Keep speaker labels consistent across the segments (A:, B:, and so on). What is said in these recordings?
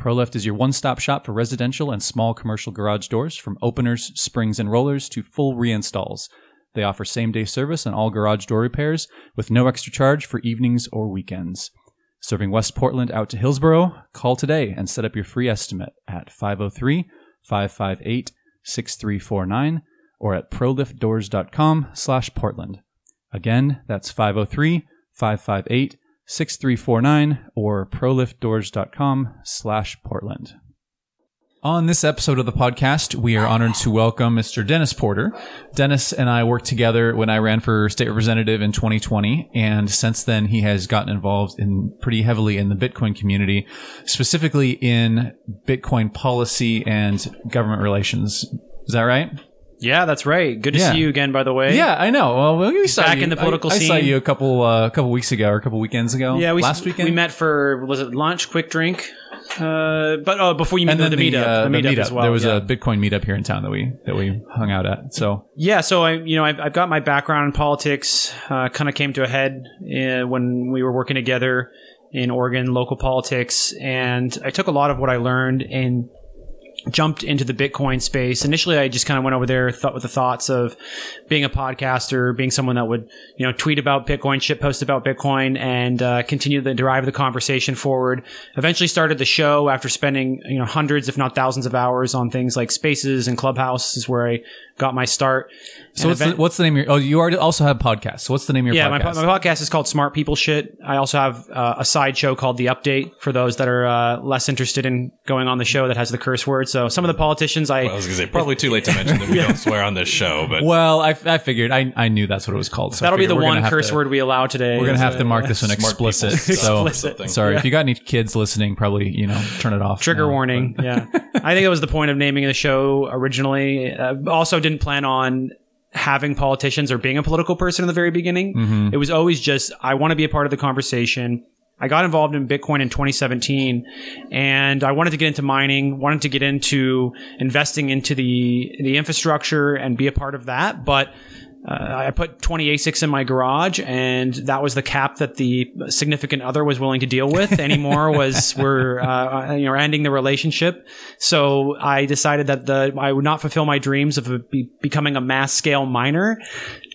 A: ProLift is your one-stop shop for residential and small commercial garage doors, from openers, springs, and rollers to full reinstalls. They offer same-day service on all garage door repairs with no extra charge for evenings or weekends. Serving West Portland out to Hillsboro, call today and set up your free estimate at 503-558-6349 or at proliftdoors.com slash Portland. Again, that's 503-558 6349 or proliftdoors.com slash Portland. On this episode of the podcast, we are honored to welcome Mr. Dennis Porter. Dennis and I worked together when I ran for state representative in 2020, and since then he has gotten involved in pretty heavily in the Bitcoin community, specifically in Bitcoin policy and government relations. Is that right?
B: Yeah, that's right. Good to
A: Yeah.
B: see you again, by the way.
A: Yeah, I know. Well, we saw
B: Back
A: you- Back
B: in the political
A: I, I saw you a couple uh, a couple weeks ago or a couple weekends ago.
B: Yeah, we
A: last weekend
B: we met for was it lunch, quick drink, uh, but oh, before you met
A: then
B: the, meetup,
A: uh,
B: the meetup, as well.
A: There was
B: yeah.
A: a Bitcoin meetup here in town that we that we hung out at. So
B: yeah. So I, you know, I've, I've got my background in politics. Uh, kind of came to a head uh, when we were working together in Oregon local politics, and I took a lot of what I learned and jumped into the Bitcoin space. Initially, I just kind of went over there thought with the thoughts of being a podcaster, being someone that would, you know, tweet about Bitcoin, shit post about Bitcoin, and uh, continue to drive the conversation forward. Eventually, started the show after spending, you know, hundreds, if not thousands, of hours on things like Spaces and Clubhouse, is where I got my start.
A: so what's the, what's the name of your? Oh, you already also have podcasts. So what's the name of your
B: yeah, my,
A: podcast?
B: po- my podcast is called Smart People Shit. I also have uh, a side show called The Update for those that are uh, less interested in going on the show that has the curse word. So some of the politicians, I
C: I was going to say, probably too late to mention that we don't swear on this show, but
A: well, I, I figured I, I knew that's what it was called. So
B: that'll be the one curse
A: to-
B: word we allow today.
A: We're gonna have to mark this one explicit. So
B: Explicit.
A: sorry
B: Yeah.
A: if you got any kids listening, probably you know turn it off.
B: Trigger
A: now.
B: warning. Yeah, I think that was the point of naming the show originally. Uh, also, didn't plan on having politicians or being a political person in the very beginning.
A: Mm-hmm.
B: It was always just I want to be a part of the conversation. I got involved in Bitcoin in 2017 and I wanted to get into mining, wanted to get into investing into the the infrastructure and be a part of that, but uh, I put 20 ASICs in my garage, and that was the cap that the significant other was willing to deal with. Anymore was we're uh, you know ending the relationship. So I decided that the I would not fulfill my dreams of be, becoming a mass scale miner.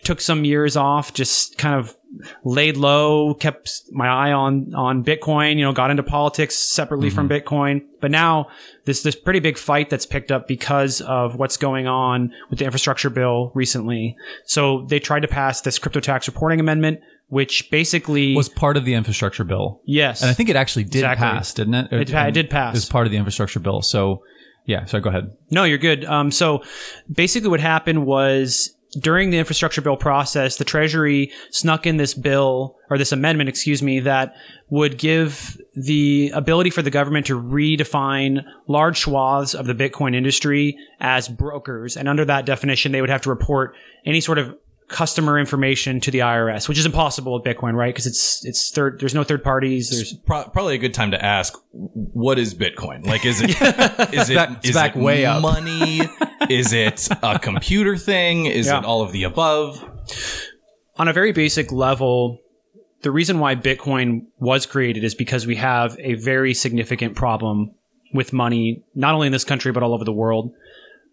B: Took some years off, just kind of laid low, kept my eye on on Bitcoin. You know, got into politics separately from Bitcoin. But now this this pretty big fight that's picked up because of what's going on with the infrastructure bill recently. So they tried to pass this crypto tax reporting amendment, which basically
A: was part of the infrastructure bill,
B: yes,
A: and I think it actually did
B: Exactly.
A: pass, didn't it?
B: It it did pass.
A: It was part of the infrastructure bill. So yeah. So go ahead.
B: No, you're good. Um, so basically, what happened was during the infrastructure bill process, the Treasury snuck in this bill or this amendment, excuse me, that would give the ability for the government to redefine large swaths of the Bitcoin industry as brokers. And under that definition, they would have to report any sort of customer information to the IRS, which is impossible with Bitcoin, right? Because it's it's third. There's no third parties. There's
C: pro- probably a good time to ask, what is Bitcoin? Like, is it is it
A: back- it's
C: is
A: back
C: it
A: way up.
C: money? is it a computer thing? Is
B: Yeah.
C: it all of the above?
B: on a very basic level, the reason why Bitcoin was created is because we have a very significant problem with money, not only in this country, but all over the world.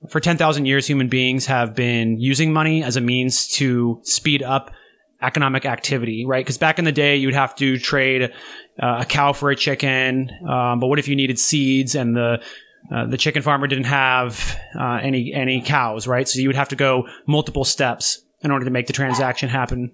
B: For 10,000 years, human beings have been using money as a means to speed up economic activity, right? Because back in the day, you'd have to trade uh, a cow for a chicken. Um, but what if you needed seeds and the uh, the chicken farmer didn't have uh, any any cows, right? So you would have to go multiple steps in order to make the transaction happen.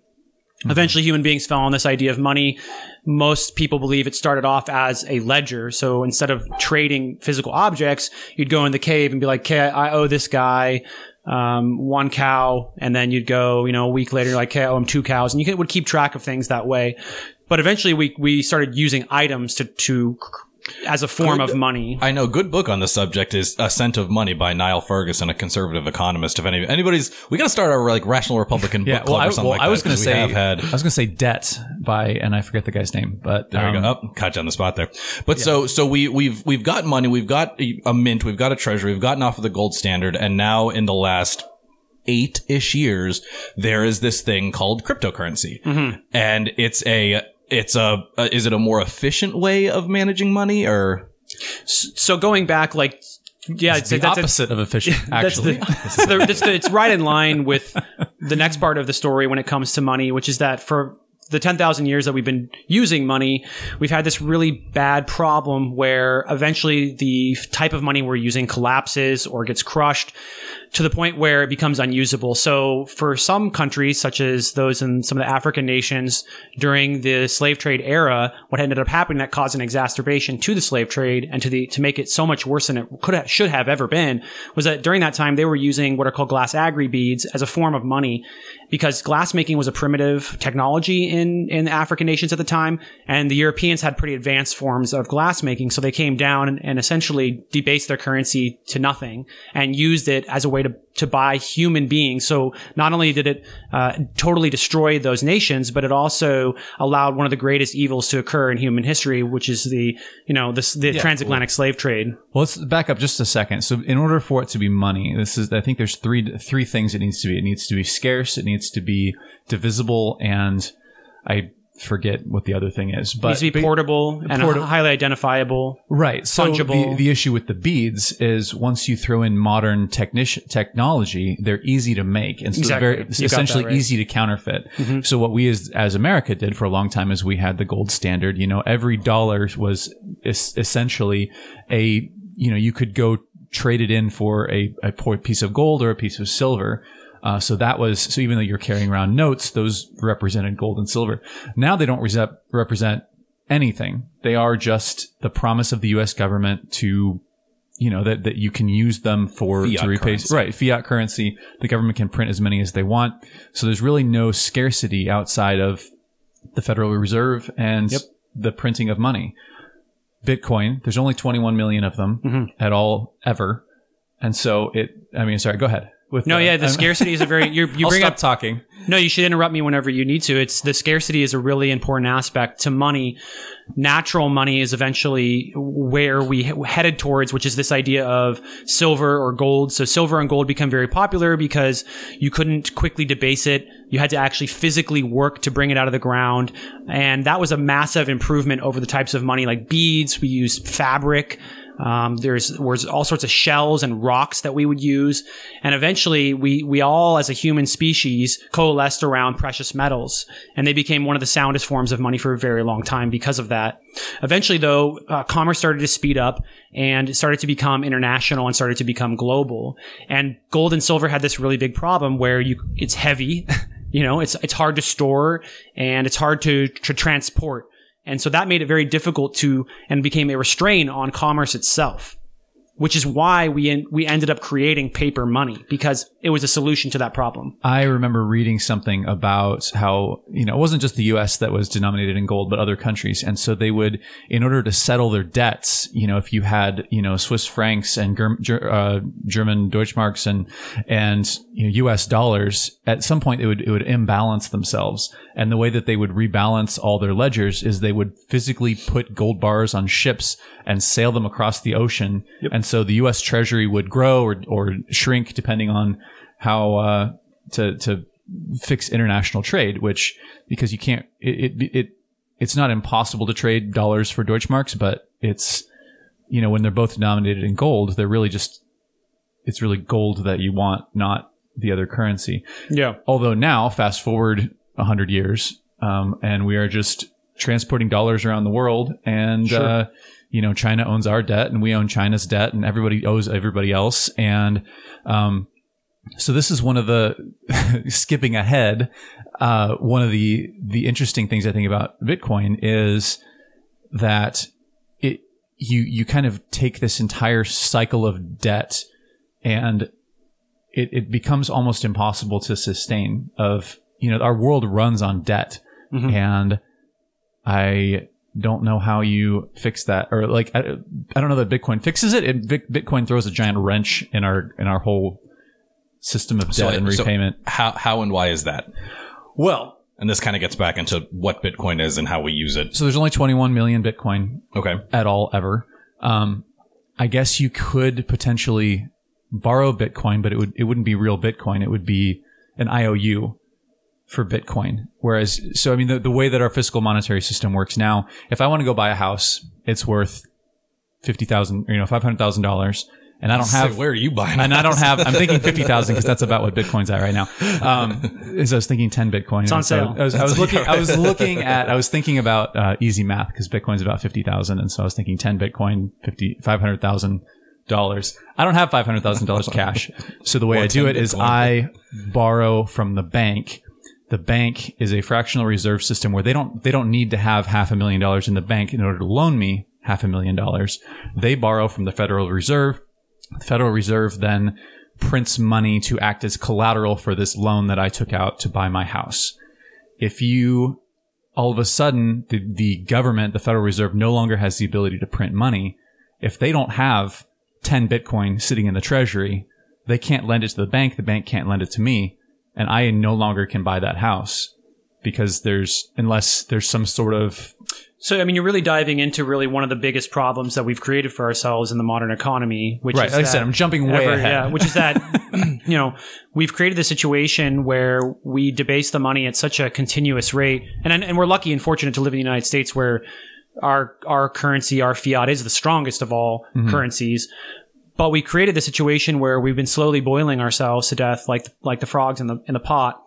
B: Eventually, human beings fell on this idea of money. Most people believe it started off as a ledger. So instead of trading physical objects, you'd go in the cave and be like, "Okay, I owe this guy um, one cow," and then you'd go, you know, a week later, like, "Okay, I owe him two cows," and you could, would keep track of things that way. But eventually, we we started using items to to as a form
C: Good.
B: of money.
C: I know. Good book on the subject is "Ascent of Money" by Niall Ferguson, a conservative economist. If any anybody's, we got to start our like Rational Republican book
A: Yeah,
C: club
A: well, I,
C: or something
A: well,
C: like
A: I was going to
C: 'cause we
A: say,
C: have had
A: I was going to say debt by, and I forget the guy's name, but
C: There you
A: um,
C: go. Up, caught you on the spot there. But so, so we, we've, we've got money, we've got a a mint, we've got a treasury, we've gotten off of the gold standard. And now in the last eight ish years, there is this thing called cryptocurrency.
A: Mm-hmm.
C: And it's a, it's a, uh, is it a more efficient way of managing money or?
B: So going back, like, yeah,
A: it's the
B: that's a-
A: opposite of efficient, actually.
B: That's the, the- that's the- it's right in line with the next part of the story when it comes to money, which is that for the 10,000 years that we've been using money, we've had this really bad problem where eventually the type of money we're using collapses or gets crushed to the point where it becomes unusable. So for some countries, such as those in some of the African nations during the slave trade era, what ended up happening that caused an exacerbation to the slave trade and to the, to make it so much worse than it could have, should have ever been was that during that time they were using what are called glass aggry beads as a form of money because glass making was a primitive technology in, in the African nations at the time. And the Europeans had pretty advanced forms of glass making. So they came down and, and essentially debased their currency to nothing and used it as a way to, to buy human beings. So not only did it uh, totally destroy those nations, but it also allowed one of the greatest evils to occur in human history, which is the, you know, this, the transatlantic slave trade.
A: Well, let's back up just a second. So, in order for it to be money, this is I think there's three three things it needs to be. It needs to be scarce. It needs to be divisible, and I forget what the other thing is. But
B: needs to be portable and
A: porta-
B: highly identifiable.
A: Right. So
B: fungible.
A: The, the issue with the beads is once you throw in modern technic- technology, they're easy to make and so
B: Exactly.
A: very, essentially
B: right.
A: easy to counterfeit. Mm-hmm. So what we as, as America did for a long time is we had the gold standard. You know, every dollar was es- essentially a, you know, you could go trade it in for a, a piece of gold or a piece of silver. Uh, so that was so even though you're carrying around notes, those represented gold and silver. Now they don't rese- represent anything. They are just the promise of the U.S. government to, you know, that, that you can use them for
C: Fiat
A: to repay
C: currency.
A: right fiat currency. The government can print as many as they want. So there's really no scarcity outside of the Federal Reserve and the printing of money. Bitcoin, there's only 21 million of them
B: Mm-hmm.
A: at all ever, and so it. I mean, sorry, go ahead. With
B: No, yeah, the
A: I'm-
B: scarcity is a very, you're, you
A: I'll
B: bring
A: stop
B: up
A: talking.
B: No, you should interrupt me whenever you need to. It's the scarcity is a really important aspect to money. Natural money is eventually where we headed towards, which is this idea of silver or gold. So silver and gold become very popular because you couldn't quickly debase it. You had to actually physically work to bring it out of the ground. And that was a massive improvement over the types of money like beads. We used fabric. Um, there's was all sorts of shells and rocks that we would use, and eventually we we all as a human species coalesced around precious metals, and they became one of the soundest forms of money for a very long time because of that. Eventually, though, uh, commerce started to speed up and started to become international and started to become global. And gold and silver had this really big problem where you it's heavy, you know, it's it's hard to store and it's hard to to transport. And so that made it very difficult to and became a restraint on commerce itself, which is why we en- we ended up creating paper money because it was a solution to that problem.
A: I remember reading something about how, you know, it wasn't just the US that was denominated in gold, but other countries. And so they would, in order to settle their debts, you know, if you had, you know, Swiss francs and Germ- Ger- uh, German Deutschmarks and, and, you know, US dollars, at some point it would, it would imbalance themselves. And the way that they would rebalance all their ledgers is they would physically put gold bars on ships and sail them across the ocean. And so the US Treasury would grow or, or shrink depending on how, uh, to, to fix international trade, which, because you can't, it, it, it, it's not impossible to trade dollars for Deutschmarks, but it's, you know, when they're both denominated in gold, they're really just, it's really gold that you want, not the other currency.
B: Yeah.
A: Although now, fast forward a hundred years, um, and we are just transporting dollars around the world, and uh, you know, China owns our debt, and we own China's debt, and everybody owes everybody else, and um, so this is one of the skipping ahead. Uh, one of the the interesting things I think about Bitcoin is that it you you kind of take this entire cycle of debt and it, it becomes almost impossible to sustain of you know our world runs on debt and i don't know how you fix that, or like I, I don't know that Bitcoin fixes it. it. Bitcoin throws a giant wrench in our in our whole system of debt
C: So-
A: and
C: so
A: repayment.
C: how how and why is that?
A: well,
C: And this kind of gets back into what Bitcoin is and how we use it.
A: so there's only 21 million Bitcoin
C: Okay.
A: at all ever. Um, I guess you could potentially borrow Bitcoin, but it would it wouldn't be real Bitcoin. It would be an IOU for Bitcoin. Whereas, so I mean, the, the way that our fiscal monetary system works now, if I want to go buy a house, it's worth fifty thousand, you know, five hundred thousand dollars, and I don't have
C: where are you buying?
A: and I don't have. I'm thinking fifty thousand because that's about what Bitcoin's at right now. Um, is I was thinking ten Bitcoin. It's
B: on sale.
A: I was, I was looking. I was looking at. I was thinking about uh, easy math because Bitcoin's about fifty thousand, and so I was thinking ten Bitcoin, fifty five hundred thousand dollars. I don't have five hundred thousand dollars cash, so the way
C: Or
A: I do
C: 10
A: it is
C: Bitcoin.
A: I borrow from the bank. The bank is a fractional reserve system where they don't they don't need to have half a million dollars in the bank in order to loan me half a million dollars. They borrow from the Federal Reserve. The Federal Reserve then prints money to act as collateral for this loan that I took out to buy my house. If you all of a sudden the, the government, the Federal Reserve no longer has the ability to print money, if they don't have 10 Bitcoin sitting in the treasury, they can't lend it to the bank, the bank can't lend it to me, and I no longer can buy that house because there's unless there's some sort of
B: So, I mean, you're really diving into really one of the biggest problems that we've created for ourselves in the modern economy, which
A: right.
B: is
A: Like I
B: that
A: said, I'm jumping way
B: ever-
A: ahead.
B: yeah, which is that you know we've created the situation where we debase the money at such a continuous rate, and and we're lucky and fortunate to live in the United States where our our currency, our fiat, is the strongest of all
A: Mm-hmm.
B: currencies. But we created the situation where we've been slowly boiling ourselves to death, like like the frogs in the in the pot.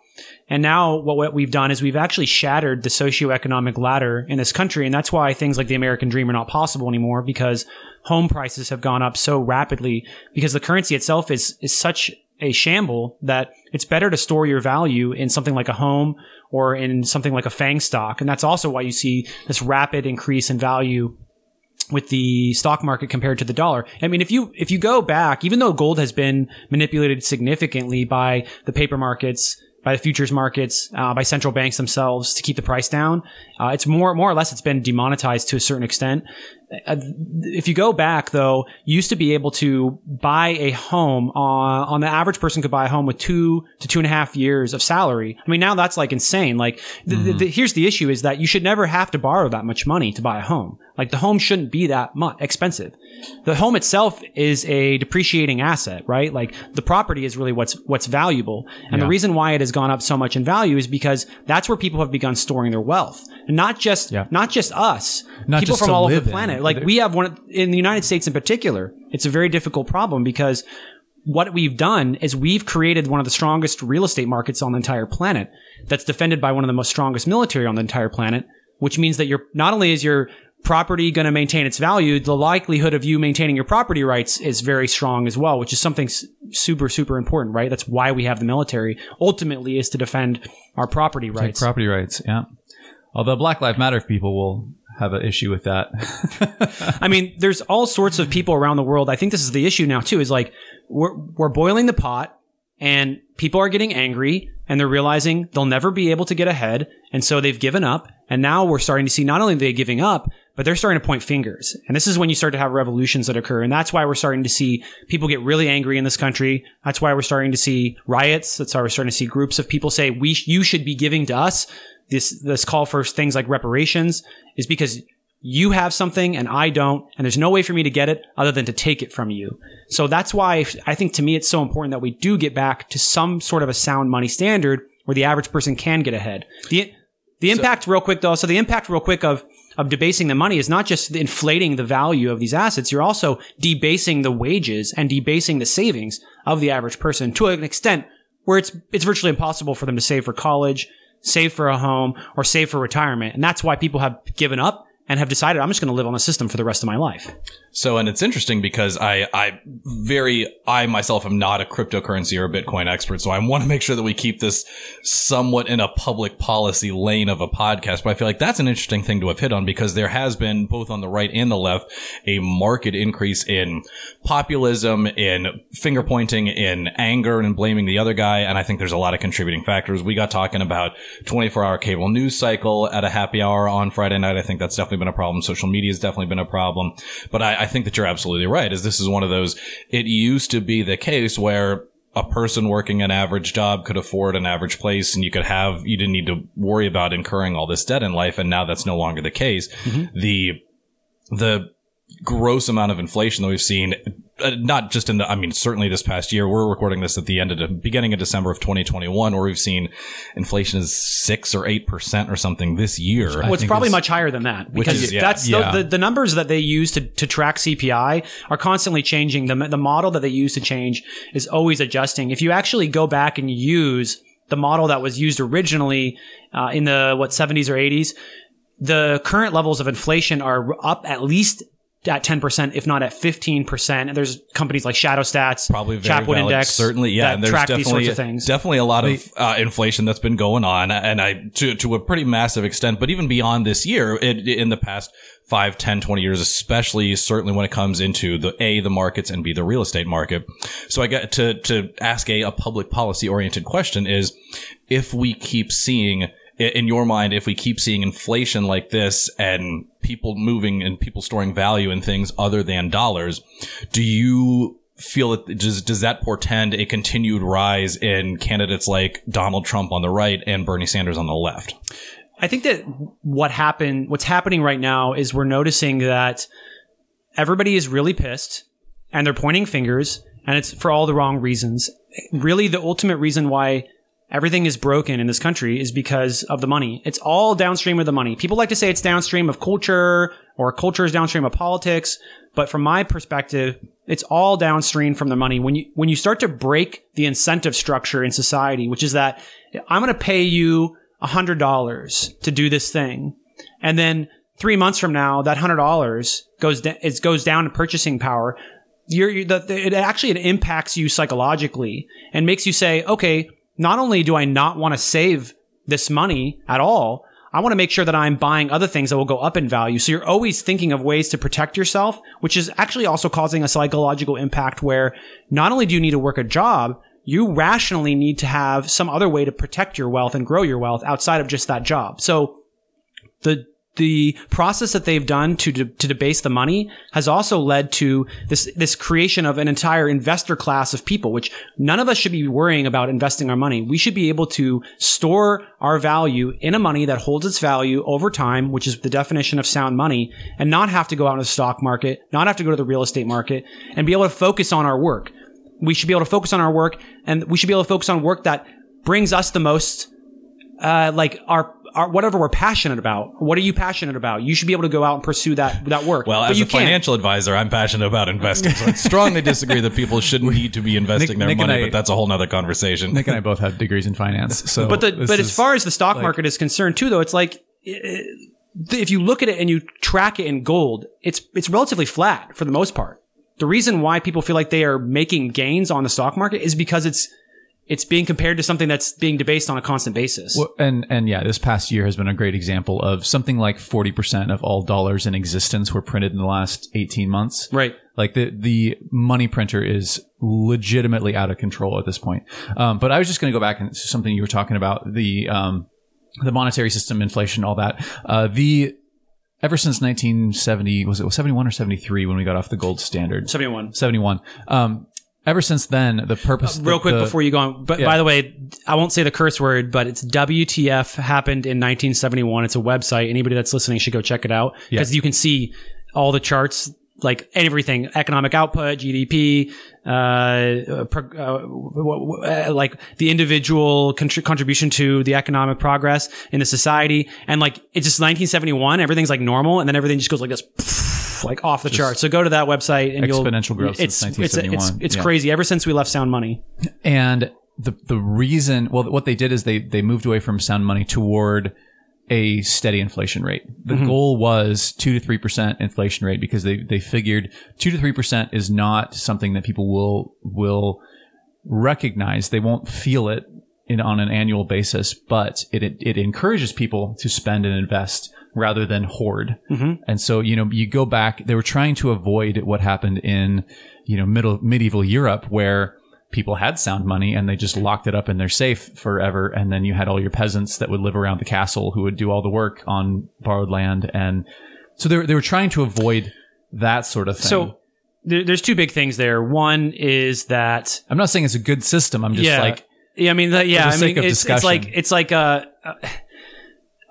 B: And now what, what we've done is we've actually shattered the socioeconomic ladder in this country. And that's why things like the American dream are not possible anymore because home prices have gone up so rapidly because the currency itself is, is such a shamble that it's better to store your value in something like a home or in something like a FANG stock. And that's also why you see this rapid increase in value with the stock market compared to the dollar. I mean, if you if you go back, even though gold has been manipulated significantly by the paper markets, by the futures markets, uh, by central banks themselves to keep the price down, uh, it's more more or less it's been demonetized to a certain extent. Uh, if you go back though, you used to be able to buy a home on, on the average person could buy a home with two to two and a half years of salary. I mean, now that's like insane. Like, the, the, the, here's the issue is that you should never have to borrow that much money to buy a home. Like the home shouldn't be that much expensive. The home itself is a depreciating asset, right? Like the property is really what's, what's valuable. And the reason why it has gone up so much in value is because that's where people have begun storing their wealth. And not just,
A: Yeah.
B: not just us,
A: Not
B: people
A: just
B: from all over the
A: in.
B: planet. Like we have one in the United States in particular. It's a very difficult problem because what we've done is we've created one of the strongest real estate markets on the entire planet that's defended by one of the most strongest military on the entire planet, which means that you're not only is your property going to maintain its value, the likelihood of you maintaining your property rights is very strong as well, which is something s- super, super important, right? That's why we have the military ultimately is to defend our property rights.
A: Property rights, yeah. Although Black Lives Matter people will have an issue with that.
B: I mean, there's all sorts of people around the world. I think this is the issue now too. Is like we're we're boiling the pot, and people are getting angry, and they're realizing they'll never be able to get ahead, and so they've given up. And now we're starting to see not only are they giving up, but they're starting to point fingers. And this is when you start to have revolutions that occur, and that's why we're starting to see people get really angry in this country. That's why we're starting to see riots. That's why we're starting to see groups of people say we you should be giving to us. This this call for things like reparations is because you have something and I don't, and there's no way for me to get it other than to take it from you. So that's why I think to me it's so important that we do get back to some sort of a sound money standard where the average person can get ahead. The the impact, real quick though, so the impact, real quick, of of debasing the money is not just inflating the value of these assets. You're also debasing the wages and debasing the savings of the average person to an extent where it's it's virtually impossible for them to save for college, save for a home, or save for retirement. And that's why people have given up and have decided I'm just going to live on the system for the rest of my life.
C: So, and it's interesting because I, I very, I myself am not a cryptocurrency or a Bitcoin expert. So I want to make sure that we keep this somewhat in a public policy lane of a podcast. But I feel like that's an interesting thing to have hit on because there has been both on the right and the left a marked increase in populism, in finger pointing, in anger and blaming the other guy. And I think there's a lot of contributing factors. We got talking about 24 hour cable news cycle at a happy hour on Friday night. I think that's definitely been a problem. Social media has definitely been a problem. But I, I think that you're absolutely right. Is this is one of those, it used to be the case where a person working an average job could afford an average place and you could have, you didn't need to worry about incurring all this debt in life. And now that's no longer the case. Mm-hmm. The, the gross amount of inflation that we've seen, uh, not just in the, I mean, certainly this past year, we're recording this at the end of the beginning of December of 2021, where we've seen inflation is six or 8% or something this year.
B: Well, it's
A: think
B: probably
A: it's-
B: much higher than that because
C: is- yeah.
B: that's
A: Yeah.
B: The, the, the numbers that they use to, to track CPI are constantly changing. The, the model that they use to change is always adjusting. If you actually go back and use the model that was used originally uh, in the what 70s or 80s, the current levels of inflation are up at least at 10%, if not at 15%. And there's companies like Shadow Stats,
C: probably very
B: Chapwood. Index,
C: Certainly, yeah. and there's
B: track these
C: definitely
B: sorts of things.
C: definitely a lot of uh, inflation that's been going on, and I to to a pretty massive extent. But even beyond this year, it, in the past five, 10, 20 years, especially certainly when it comes into the a the markets and b the real estate market. So I get to to ask a, a public policy oriented question: is if we keep seeing in your mind, if we keep seeing inflation like this and people moving and people storing value in things other than dollars, do you feel that does does that portend a continued rise in candidates like Donald Trump on the right and Bernie Sanders on the left?
B: I think that what happened, what's happening right now is we're noticing that everybody is really pissed and they're pointing fingers and it's for all the wrong reasons. Really, the ultimate reason why everything is broken in this country is because of the money. It's all downstream of the money. People like to say it's downstream of culture or culture is downstream of politics. But from my perspective, it's all downstream from the money. When you, when you start to break the incentive structure in society, which is that I'm going to pay you hundred dollars to do this thing. And then three months from now, that hundred dollars goes, da- it goes down in purchasing power. You're, you the, the- it actually, it impacts you psychologically and makes you say, okay, not only do I not want to save this money at all, I want to make sure that I'm buying other things that will go up in value. So you're always thinking of ways to protect yourself, which is actually also causing a psychological impact where not only do you need to work a job, you rationally need to have some other way to protect your wealth and grow your wealth outside of just that job. So the the process that they've done to de- to debase the money has also led to this this creation of an entire investor class of people which none of us should be worrying about investing our money. We should be able to store our value in a money that holds its value over time which is the definition of sound money and not have to go out in the stock market not have to go to the real estate market and be able to focus on our work. We should be able to focus on our work and we should be able to focus on work that brings us the most uh, like our, our whatever we're passionate about. What are you passionate about? You should be able to go out and pursue that that work.
C: Well,
B: but
C: as
B: you
C: a
B: can't.
C: financial advisor, I'm passionate about investing, so I strongly disagree that people shouldn't need to be investing
A: Nick-
C: their
A: Nick
C: money.
A: I-
C: but that's a whole nother conversation.
A: Nick and I both have degrees in finance. So,
B: But the but as far as the stock market is concerned too, though, it's like eh, if you look at it and you track it in gold, it's it's relatively flat for the most part. The reason why people feel like they are making gains on the stock market is because it's it's being compared to something that's being debased on a constant basis.
A: Well, and and yeah, this past year has been a great example of something like forty percent of all dollars in existence were printed in the last eighteen months.
B: right.
A: Like the the money printer is legitimately out of control at this point. Um, but I was just going to go back and something you were talking about the um, the monetary system, inflation, all that. Uh, the ever since 1970 was it 71 or 73 when we got off the gold standard?
B: Seventy one.
A: 71. Um, ever since then, the purpose.
B: Real quick
A: the-
B: before you go on, but
A: Yeah.
B: by the way, I won't say the curse word, but it's WTF happened in 1971. It's a website. Anybody that's listening should go check it out because you can see all the charts, like everything, economic output, GDP, uh, pro- uh, w- w- uh, like the individual contri- contribution to the economic progress in the society. And like, it's just 1971. Everything's like normal. And then everything just goes like this, like off the chart. So go to that website and you'll
A: Exponential growth
B: It's,
A: since
B: it's, it's,
A: 1971.
B: it's
A: Yeah.
B: crazy ever since we left sound money.
A: And the the reason, well, what they did is they they moved away from sound money toward a steady inflation rate. The
B: Mm-hmm.
A: goal was two to three percent inflation rate because they they figured two to three percent is not something that people will will recognize. They won't feel it in on an annual basis, but it it, it encourages people to spend and invest rather than hoard.
B: Mm-hmm.
A: And so you know you go back. They were trying to avoid what happened in you know middle medieval Europe where people had sound money and they just locked it up in their safe forever. And then you had all your peasants that would live around the castle who would do all the work on borrowed land. And so they were, they were trying to avoid that sort of thing.
B: So there's two big things there. One is that
A: I'm not saying it's a good system. I'm just
B: yeah,
A: like,
B: yeah. I mean, the, yeah. I mean, it's, it's like it's like a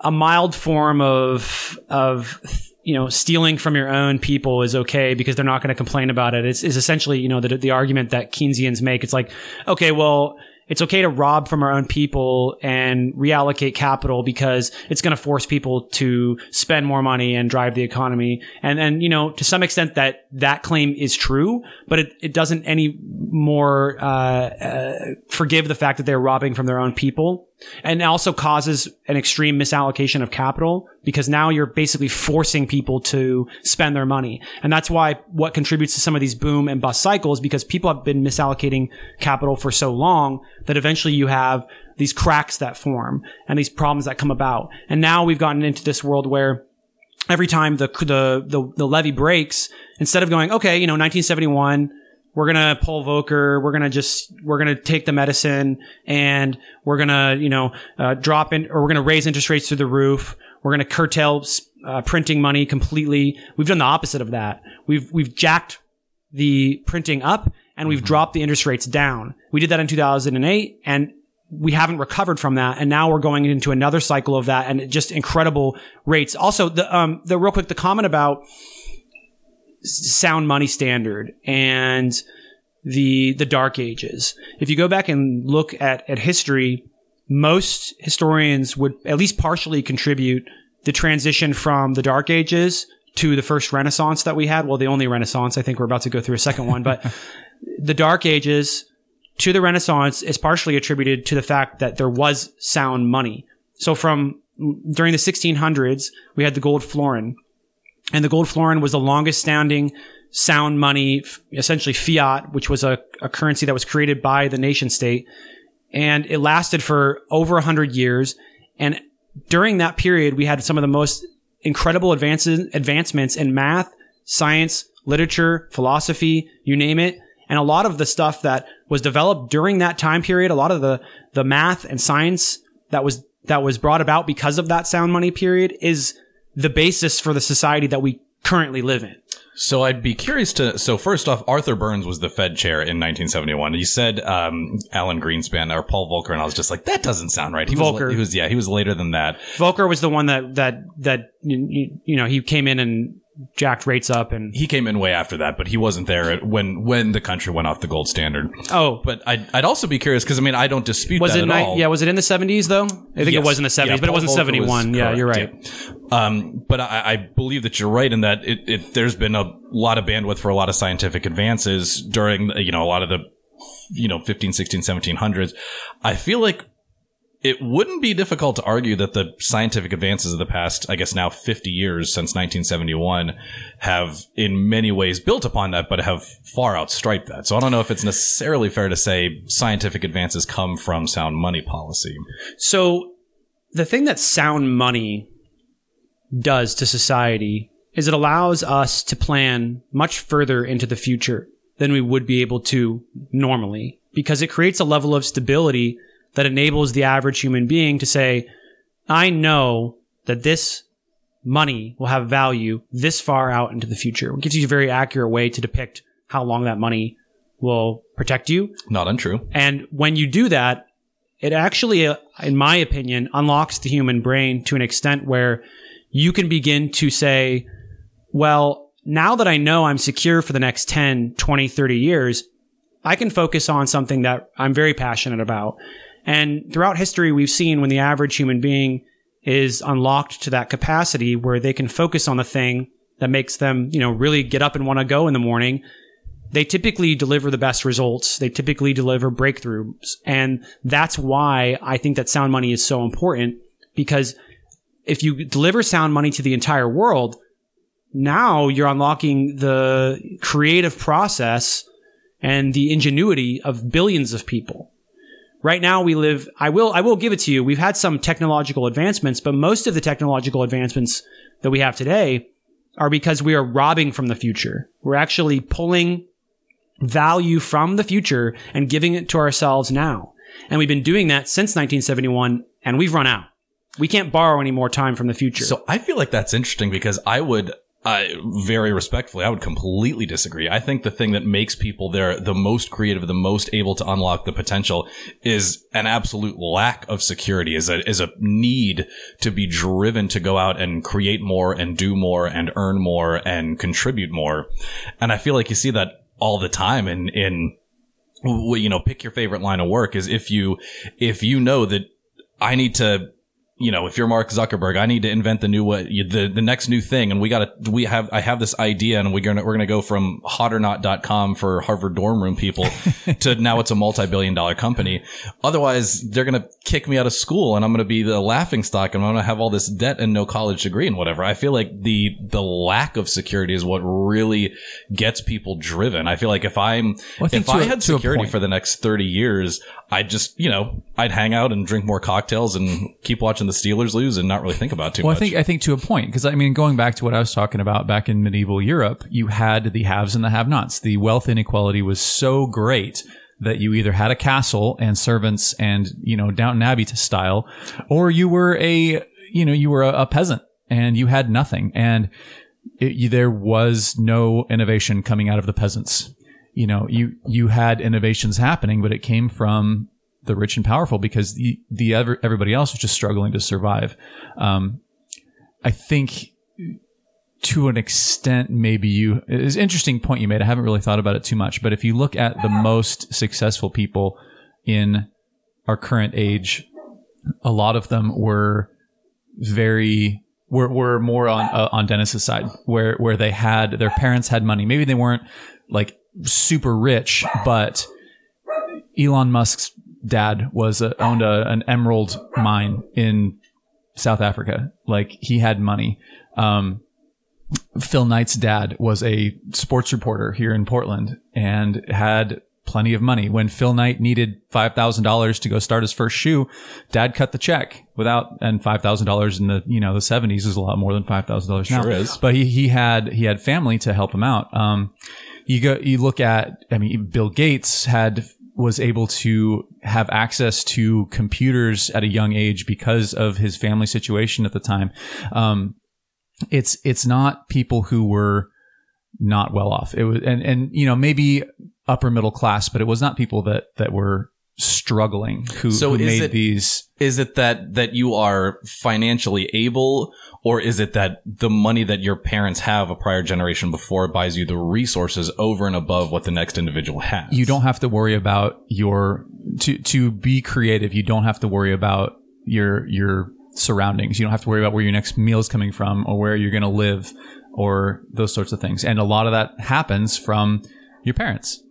B: a- mild form of of you know stealing from your own people is okay because they're not going to complain about it. It's, is essentially you know the the argument that Keynesians make. It's like okay, well. It's okay to rob from our own people and reallocate capital because it's going to force people to spend more money and drive the economy. And then, you know, to some extent that that claim is true, but it, it doesn't any more, uh, uh, forgive the fact that they're robbing from their own people and also causes an extreme misallocation of capital because now you're basically forcing people to spend their money. And that's why what contributes to some of these boom and bust cycles because people have been misallocating capital for so long that eventually you have these cracks that form and these problems that come about. And now we've gotten into this world where every time the, the, the, the levy breaks, instead of going, okay, you know, 1971, we're gonna pull Volcker. We're gonna just we're gonna take the medicine and we're gonna you know uh, drop in or we're gonna raise interest rates through the roof. We're gonna curtail uh, printing money completely. We've done the opposite of that. We've we've jacked the printing up and we've dropped the interest rates down. We did that in 2008 and we haven't recovered from that. And now we're going into another cycle of that and just incredible rates. Also, the, um, the real quick, the comment about sound money standard and the the dark ages. If you go back and look at at history most historians would at least partially contribute the transition from the dark ages to the first renaissance that we had. Well the only renaissance i think we're about to go through a second one but the dark ages to the renaissance is partially attributed to the fact that there was sound money. So from during the 1600s we had the gold florin and the gold florin was the longest standing sound money, essentially fiat, which was a, a currency that was created by the nation state. And it lasted for over a hundred years. And during that period, we had some of the most incredible advances, advancements in math, science, literature, philosophy, you name it. And a lot of the stuff that was developed during that time period, a lot of the, the math and science that was, that was brought about because of that sound money period is the basis for the society that we currently live in.
C: So I'd be curious to. So first off, Arthur Burns was the Fed chair in 1971. You said um, Alan Greenspan or Paul Volcker, and I was just like, that doesn't sound right. He
B: Volcker.
C: was, he was, yeah, he was later than that.
B: Volcker was the one that that that you, you know he came in and jacked rates up and
C: He came in way after that, but he wasn't there when when the country went off the gold standard.
B: oh
C: But I'd, I'd also be curious because I mean I don't dispute
B: was
C: that
B: it
C: at
B: ni-
C: all.
B: yeah was it in the seventies though I think it was in the seventies
C: Yeah,
B: but it wasn't
C: Volcker
B: seventy one
C: was
B: yeah you're right
C: yeah. Um, but I, I believe that you're right in that it, it, there's been a lot of bandwidth for a lot of scientific advances during, you know, a lot of the, you know, 15, 16, 1700s. I feel like it wouldn't be difficult to argue that the scientific advances of the past, I guess now 50 years since 1971 have in many ways built upon that, but have far outstripped that. So I don't know if it's necessarily fair to say scientific advances come from sound money policy.
B: So the thing that sound money does to society is it allows us to plan much further into the future than we would be able to normally because it creates a level of stability that enables the average human being to say, I know that this money will have value this far out into the future. It gives you a very accurate way to depict how long that money will protect you.
C: Not untrue.
B: And when you do that, it actually, uh, in my opinion, unlocks the human brain to an extent where you can begin to say, well, now that I know I'm secure for the next 10, 20, 30 years, I can focus on something that I'm very passionate about. And throughout history, we've seen when the average human being is unlocked to that capacity where they can focus on the thing that makes them, you know, really get up and want to go in the morning they typically deliver the best results. They typically deliver breakthroughs. And that's why I think that sound money is so important because if you deliver sound money to the entire world, now you're unlocking the creative process and the ingenuity of billions of people. Right now we live, I will, I will give it to you. We've had some technological advancements, but most of the technological advancements that we have today are because we are robbing from the future. We're actually pulling value from the future and giving it to ourselves now. And we've been doing that since 1971 and we've run out. We can't borrow any more time from the future.
C: So I feel like that's interesting because I would I very respectfully, I would completely disagree. I think the thing that makes people there the most creative, the most able to unlock the potential is an absolute lack of security, is a, is a need to be driven to go out and create more and do more and earn more and contribute more. And I feel like you see that all the time in, in, you know, pick your favorite line of work is if you, if you know that I need to you know, if you're Mark Zuckerberg, I need to invent the new what the the next new thing, and we got to we have I have this idea, and we're gonna we're gonna go from hotornot.com for Harvard dorm room people to now it's a multi billion dollar company. Otherwise, they're gonna kick me out of school, and I'm gonna be the laughing stock, and I'm gonna have all this debt and no college degree and whatever. I feel like the the lack of security is what really gets people driven. I feel like if I'm
A: Well, I
C: if I had security for the next 30 years, I'd just, you know, I'd hang out and drink more cocktails and keep watching the Steelers lose and not really think about too
A: Well,
C: much.
A: Well, I think I think to a point because I mean, going back to what I was talking about back in medieval Europe, you had the haves and the have-nots. The wealth inequality was so great that you either had a castle and servants and you know Downton Abbey to style, or you were a you know you were a, a peasant and you had nothing, and it, there was no innovation coming out of the peasants. You know, you you had innovations happening, but it came from the rich and powerful because the the ever, everybody else was just struggling to survive. Um, I think to an extent, maybe you, it's an interesting point you made. I haven't really thought about it too much, but if you look at the most successful people in our current age, a lot of them were very, were, were more on, uh, on Dennis's side where, where they had, their parents had money. Maybe they weren't like super rich, but Elon Musk's dad was a, owned a, an emerald mine in South Africa. Like he had money. Um, Phil Knight's dad was a sports reporter here in Portland and had plenty of money. When Phil Knight needed $5,000 to go start his first shoe, dad cut the check without, and $5,000 in the, you know, the seventies is a lot more than $5,000 now.
C: Sure is.
A: But he, he had, he had family to help him out. Um, you go, you look at, I mean, Bill Gates had, was able to have access to computers at a young age because of his family situation at the time. Um, it's it's not people who were not well off. It was and and you know maybe upper middle class, but it was not people that that were struggling who,
C: So
A: who made
C: it-
A: these.
C: is it that, that you are financially able or is it that the money that your parents have a prior generation before buys you the resources over and above what the next individual has?
A: You don't have to worry about your to to be creative. You don't have to worry about your your surroundings. You don't have to worry about where your next meal is coming from or where you're going to live or those sorts of things. And a lot of that happens from your parents.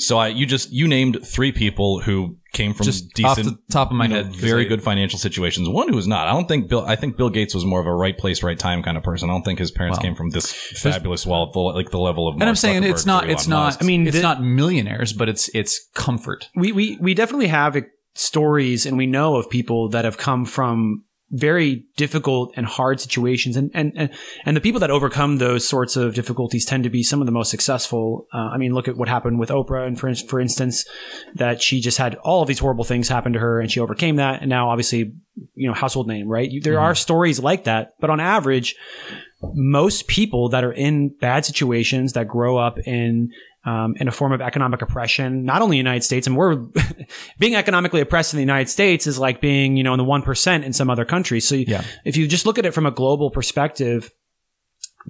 C: So I, you just, you named three people who came from
A: Just
C: decent,
A: off the top of my
C: you know,
A: head, 'cause
C: very
A: I-
C: good financial situations. One who was not. I don't think Bill. I think Bill Gates was more of a right place, right time kind of person. I don't think his parents
A: Well,
C: came from this fabulous wealth, like the level of.
A: And I'm saying
C: Zuckerberg
A: it's not it's not
C: Musk.
A: I mean
B: mean,
A: it's
B: the-
A: not millionaires, but it's it's comfort.
B: we, we, we definitely have stories and we know of people that have come from very difficult and hard situations and, and, and, and the people that overcome those sorts of difficulties tend to be some of the most successful. Uh, I mean, look at what happened with Oprah and for, for instance, that she just had all of these horrible things happen to her and she overcame that. And now obviously, you know, household name, right? There are stories like that, but on average, most people that are in bad situations that grow up in um, in a form of economic oppression, not only in the United States, and we're being economically oppressed in the United States is like being, you know, in the one percent in some other countries. So,
A: Yeah.
B: if you just look at it from a global perspective,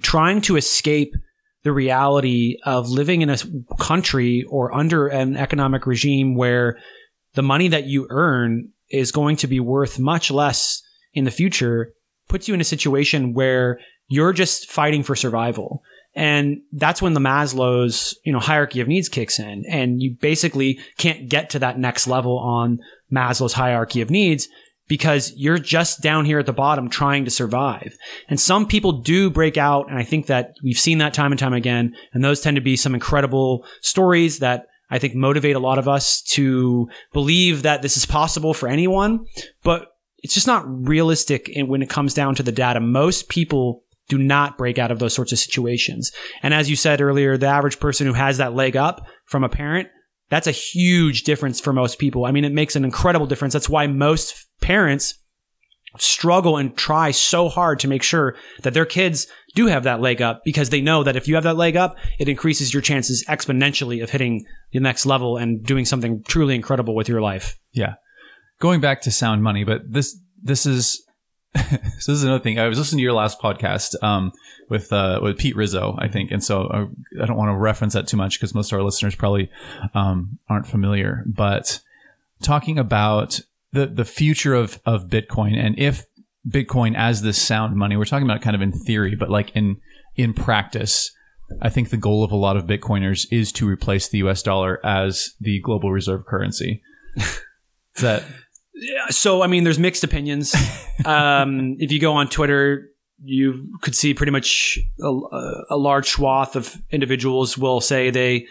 B: trying to escape the reality of living in a country or under an economic regime where the money that you earn is going to be worth much less in the future puts you in a situation where you're just fighting for survival. And that's when the Maslow's, you know, hierarchy of needs kicks in and you basically can't get to that next level on Maslow's hierarchy of needs because you're just down here at the bottom trying to survive. And some people do break out. And I think that we've seen that time and time again. And those tend to be some incredible stories that I think motivate a lot of us to believe that this is possible for anyone. But it's just not realistic when it comes down to the data. Most people do not break out of those sorts of situations. And as you said earlier, the average person who has that leg up from a parent, that's a huge difference for most people. I mean, it makes an incredible difference. That's why most parents struggle and try so hard to make sure that their kids do have that leg up because they know that if you have that leg up, it increases your chances exponentially of hitting the next level and doing something truly incredible with your life.
A: Yeah. Going back to sound money, but this this is so this is another thing. I was listening to your last podcast um, with uh, with Pete Rizzo, I think, and so I, I don't want to reference that too much because most of our listeners probably um, aren't familiar. But talking about the the future of of Bitcoin and if Bitcoin as this sound money, we're talking about kind of in theory, but like in in practice, I think the goal of a lot of Bitcoiners is to replace the U.S. dollar as the global reserve currency. is that
B: so I mean, there's mixed opinions. um, if you go on Twitter, you could see pretty much a, a, large swath of individuals will say they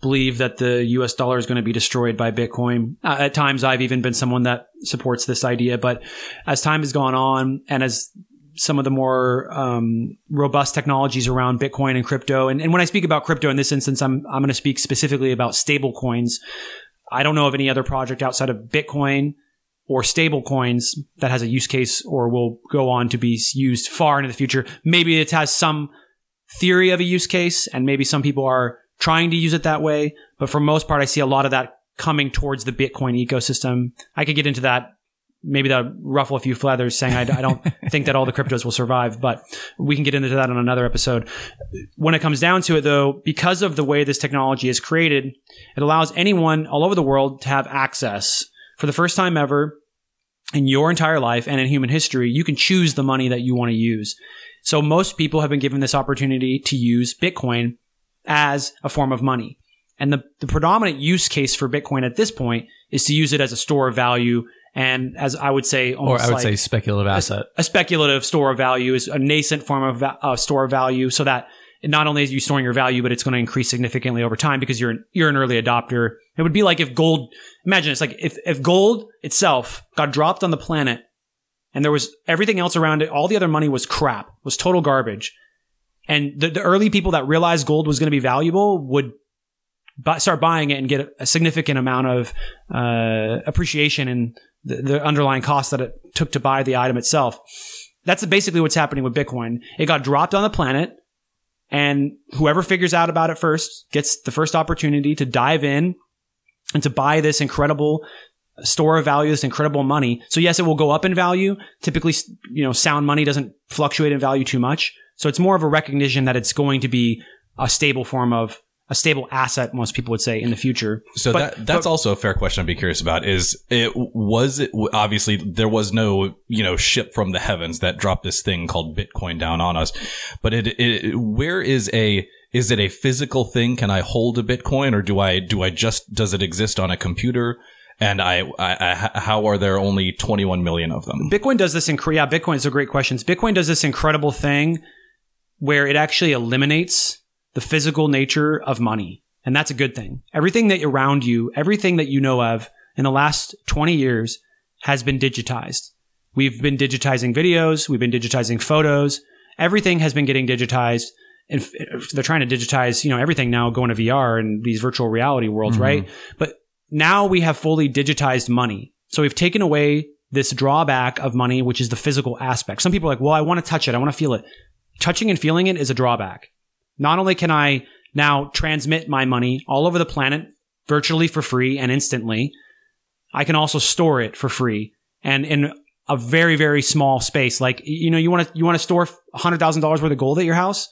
B: believe that the U.S. dollar is going to be destroyed by Bitcoin. Uh, at times, I've even been someone that supports this idea, but as time has gone on, and as some of the more um, robust technologies around Bitcoin and crypto, and, and when I speak about crypto in this instance, I'm I'm going to speak specifically about stable coins. I don't know of any other project outside of Bitcoin or stable coins that has a use case or will go on to be used far into the future. Maybe it has some theory of a use case and maybe some people are trying to use it that way. But for most part, I see a lot of that coming towards the Bitcoin ecosystem. I could get into that. Maybe that ruffle a few feathers saying I, I don't think that all the cryptos will survive, but we can get into that on another episode. When it comes down to it though, because of the way this technology is created, it allows anyone all over the world to have access for the first time ever in your entire life and in human history, you can choose the money that you want to use. So most people have been given this opportunity to use Bitcoin as a form of money. And the, the predominant use case for Bitcoin at this point is to use it as a store of value. And as I would say,
A: or I would
B: like
A: say speculative asset.
B: A, a, speculative store of value is a nascent form of uh, store of value so that not only is you storing your value, but it's going to increase significantly over time because you're an, you're an early adopter. It would be like if gold, imagine it's like if, if gold itself got dropped on the planet and there was everything else around it, all the other money was crap, was total garbage. And the, the early people that realized gold was going to be valuable would start buying it and get a, a significant amount of uh, appreciation in the, the underlying cost that it took to buy the item itself. That's basically what's happening with Bitcoin. It got dropped on the planet and whoever figures out about it first gets the first opportunity to dive in and to buy this incredible store of value, this incredible money. So yes, it will go up in value. Typically, you know, sound money doesn't fluctuate in value too much. So it's more of a recognition that it's going to be a stable form of a stable asset, most people would say in the future.
C: So but, that that's but, also a fair question I'd be curious about. Is it was it obviously there was no you know ship from the heavens that dropped this thing called Bitcoin down on us, but it, it where is a is it a physical thing? Can I hold a Bitcoin, or do I do I just does it exist on a computer? And I, I, I how are there only 21 million of them?
B: Bitcoin does this in yeah. Bitcoin is a great question. Bitcoin does this incredible thing where it actually eliminates the physical nature of money. And that's a good thing. Everything that around you, everything that you know of in the last 20 years has been digitized. We've been digitizing videos. We've been digitizing photos. Everything has been getting digitized. And they're trying to digitize, you know, everything now going to VR and these virtual reality worlds, mm-hmm. right? But now we have fully digitized money. So we've taken away this drawback of money, which is the physical aspect. Some people are like, well, I want to touch it. I want to feel it. Touching and feeling it is a drawback. Not only can I now transmit my money all over the planet virtually for free and instantly, I can also store it for free and in a very, very small space. Like, you know, you want to, you want to store $100,000 worth of gold at your house.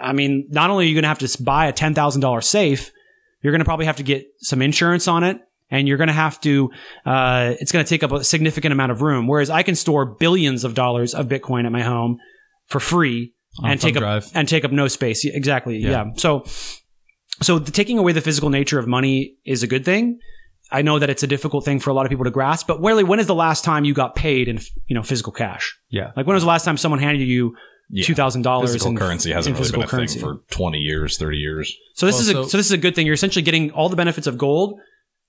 B: I mean, not only are you going to have to buy a $10,000 safe, you're going to probably have to get some insurance on it and you're going to have to uh, it's going to take up a significant amount of room whereas i can store billions of dollars of bitcoin at my home for free and take drive. up and take up no space. Exactly. Yeah. yeah. So, so the, taking away the physical nature of money is a good thing. I know that it's a difficult thing for a lot of people to grasp, but really, when is the last time you got paid in you know physical cash?
A: Yeah.
B: Like when was the last time someone handed you
C: Yeah.
B: two thousand dollars
C: Physical
B: in
C: currency hasn't really
B: physical
C: been a
B: currency?
C: thing for 20 years, 30 years.
B: So this is a,
A: Also-
B: so this is a good thing. You're essentially getting all the benefits of gold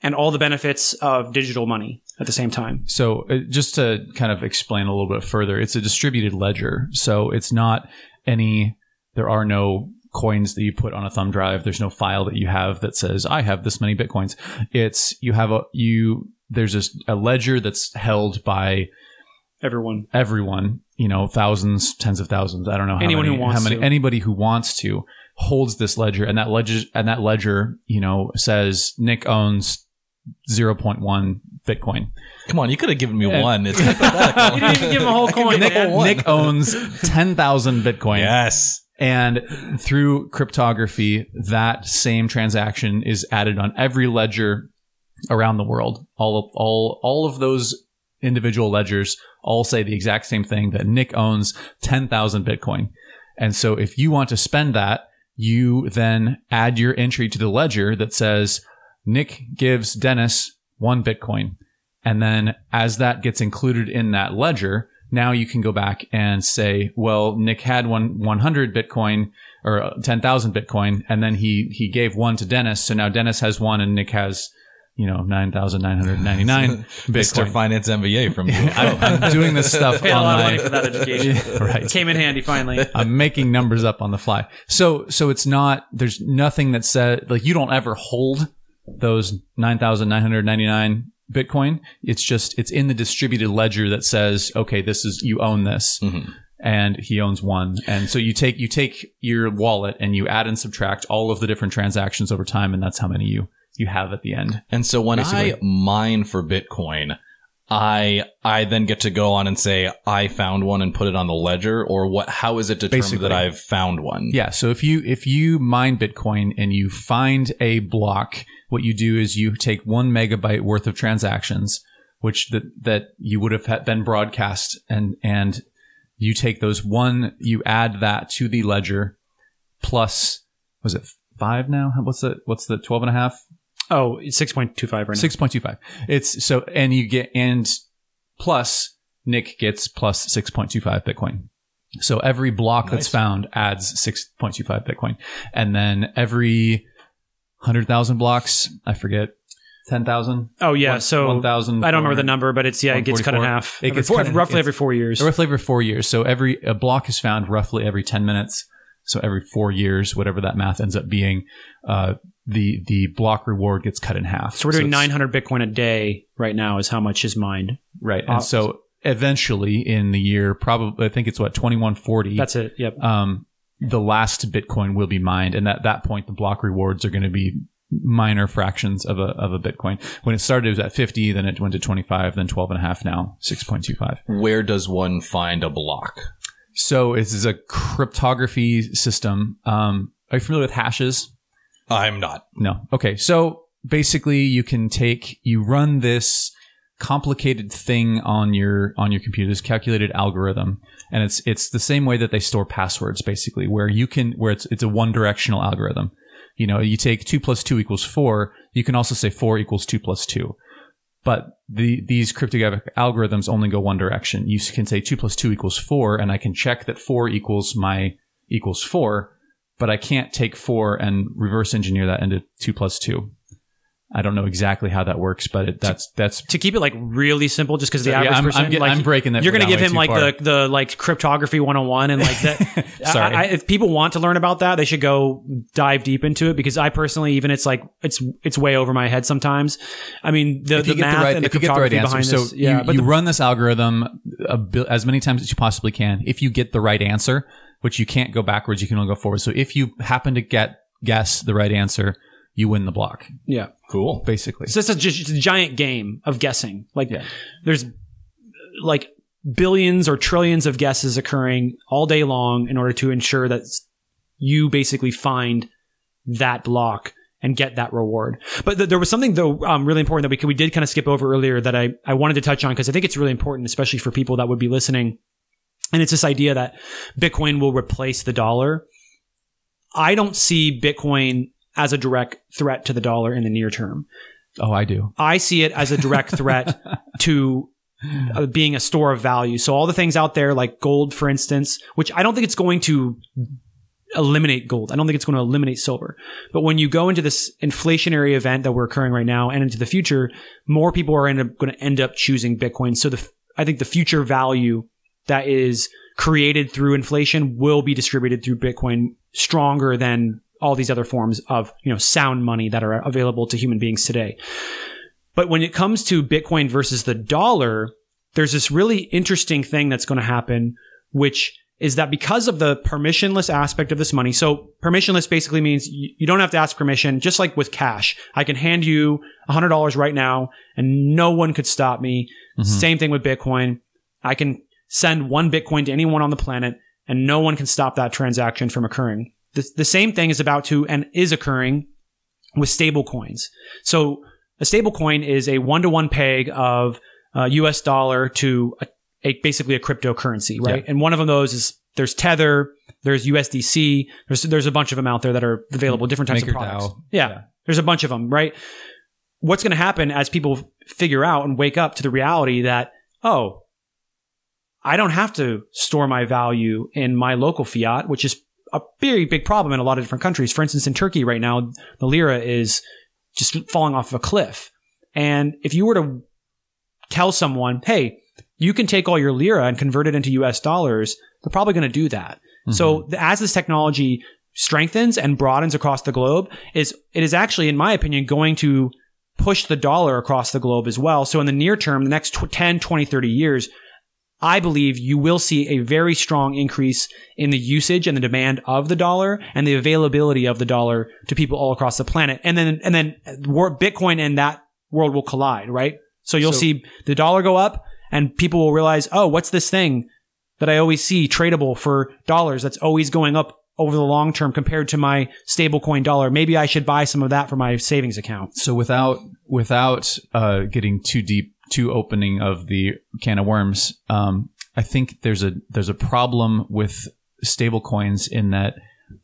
B: and all the benefits of digital money at the same time.
A: So uh, just to kind of explain a little bit further, it's a distributed ledger. So it's not any, there are no coins that you put on a thumb drive. There's no file that you have that says, I have this many Bitcoins. It's, you have a, you, there's just a ledger that's held by
B: Everyone.
A: everyone, you know, thousands, tens of thousands. I don't know how
B: Anyone
A: many,
B: who wants
A: how many,
B: to.
A: anybody who wants to holds this ledger and that ledger, and that ledger, you know, says Nick owns 0.1 Bitcoin.
C: Come on, you could have given me one. It's
B: You didn't even give him a whole coin.
A: Nick,
B: man.
A: Nick owns 10,000 Bitcoin.
C: yes.
A: And through cryptography, that same transaction is added on every ledger around the world. All of, all, all of those individual ledgers all say the exact same thing that Nick owns 10,000 Bitcoin. And so if you want to spend that, you then add your entry to the ledger that says Nick gives Dennis one Bitcoin. And then as that gets included in that ledger, now you can go back and say, well, Nick had one 100 Bitcoin or uh, 10,000 Bitcoin, and then he, he gave one to Dennis. So now Dennis has one and Nick has, you know, 9,999 Bitcoin. Mr.
C: Finance MBA from you.
A: I'm, I'm doing this stuff
B: Paid a
A: on
B: lot of
A: my,
B: money for that education.
A: Yeah, right.
B: Came in handy finally.
A: I'm making numbers up on the fly. So, so it's not, there's nothing that said, like, you don't ever hold those 9,999 Bitcoin. It's just, it's in the distributed ledger that says, okay, this is, you own this.
C: Mhm.
A: And he owns one. And so you take, you take your wallet and you add and subtract all of the different transactions over time. And that's how many you, you have at the end.
C: And so when I
A: Basically.
C: mine for Bitcoin, I I then get to go on and say I found one and put it on the ledger, or what? How is it determined
A: Basically.
C: that I've found one?
A: Yeah. So if you if you mine Bitcoin and you find a block, what you do is you take one megabyte worth of transactions, which that that you would have had been broadcast, and and you take those one, you add that to the ledger, plus was it five now? What's the what's the twelve and a half?
B: Oh, it's 6.25 right now.
A: Six point two five. It's so and you get and plus Nick gets plus six point two five Bitcoin. So every block that's found adds six point two five Bitcoin, and then every hundred thousand blocks, I forget ten thousand.
B: Oh yeah, so
A: one thousand.
B: I don't remember the number, but it's yeah, it gets cut in half.
A: It
B: Every
A: gets
B: four-
A: cut in-
B: roughly every four years.
A: Roughly every four years. So every a block is found roughly every ten minutes. So every four years, whatever that math ends up being, uh, the the block reward gets cut in half.
B: So we're doing
A: it's-
B: 900 Bitcoin a day right now. Is how much is mined.
A: Right.
B: Uh,
A: And so eventually in the year, probably, I think it's what, 2140.
B: That's it. Yep.
A: um, the last Bitcoin will be mined. And at that point, the block rewards are going to be minor fractions of a, of a Bitcoin. When it started, it was at 50, then it went to 25, then 12 and a half now, 6.25.
C: Where does one find a block?
A: So this is a cryptography system. Um, are you familiar with hashes?
C: I'm not.
A: No. Okay. So basically you can take, you run this complicated thing on your, on your computer, this calculated algorithm. And it's, it's the same way that they store passwords basically, where you can, where it's, it's a one directional algorithm. You know, you take two plus two equals four. You can also say four equals two plus two. But the, these cryptographic algorithms only go one direction. You can say two plus two equals four, and I can check that four equals my equals four, but I can't take four and reverse engineer that into two plus two. I don't know exactly how that works, but it, that's that's
B: to keep it like really simple, just because the
A: Yeah,
B: average
A: I'm- I'm
B: person,
A: get-
B: like,
A: I'm breaking that
B: You're going to give him like
A: far.
B: the the like cryptography 101 and like that.
A: Sorry.
B: I, I, if people want to learn about that, they should go dive deep into it because I personally, even it's like it's it's way over my head sometimes. I mean, the, the math
A: the right,
B: and the
A: if you get the right
B: cryptography
A: answer,
B: behind
A: so
B: this, yeah,
A: you,
B: but
A: you
B: the-
A: run this algorithm as many times as you possibly can. If you get the right answer, which you can't go backwards, you can only go forward. So if you happen to get guess the right answer, you win the block,
B: yeah.
C: Cool.
A: basically.
B: So it's just just a giant game of guessing. Like
A: Yeah.
B: there's like billions or trillions of guesses occurring all day long in order to ensure that you basically find that block and get that reward. But th- there was something though um, really important that we could, we did kind of skip over earlier that I I wanted to touch on because I think it's really important, especially for people that would be listening. And it's this idea that Bitcoin will replace the dollar. I don't see Bitcoin as a direct threat to the dollar in the near term
A: Oh, I do.
B: I see it as a direct threat to uh, being a store of value. So all the things out there like gold, for instance, which I don't think it's going to eliminate gold. I don't think it's going to eliminate silver. But when you go into this inflationary event that we're occurring right now and into the future, more people are end up, going to end up choosing Bitcoin. So the, I think the future value that is created through inflation will be distributed through Bitcoin stronger than all these other forms of, you know, sound money that are available to human beings today. But when it comes to Bitcoin versus the dollar, there's this really interesting thing that's going to happen, which is that because of the permissionless aspect of this money. So permissionless basically means you, don't have to ask permission, just like with cash. I can hand you $100 right now and no one could stop me. Mm-hmm. Same thing with Bitcoin. I can send one Bitcoin to anyone on the planet and no one can stop that transaction from occurring. The, the same thing is about to and is occurring with stable coins. So a stable coin is a one to one peg of uh, US dollar to a, a, basically a cryptocurrency, right? Yeah. And one of them those is there's Tether, there's USDC, there's there's a bunch of them out there that are available, different types Maker of products. Yeah, yeah, there's a bunch of them, right? What's going to happen as people figure out and wake up to the reality that oh, I don't have to store my value in my local fiat, which is a very big problem in a lot of different countries. For instance, in Turkey right now, the lira is just falling off of a cliff. And if you were to tell someone, hey, you can take all your lira and convert it into US dollars, they're probably going to do that. Mm-hmm. So as this technology strengthens and broadens across the globe, is it is actually, in my opinion, going to push the dollar across the globe as well. So in the near term, the next 10, 20, 30 years, I believe you will see a very strong increase in the usage and the demand of the dollar and the availability of the dollar to people all across the planet. And then, and then Bitcoin and that world will collide, right? So you'll so, see the dollar go up and people will realize, oh, what's this thing that I always see tradable for dollars that's always going up over the long term compared to my stablecoin dollar. Maybe I should buy some of that for my savings account.
A: So without without uh, getting too deep to opening of the can of worms, um, I think there's a there's a problem with stable coins in that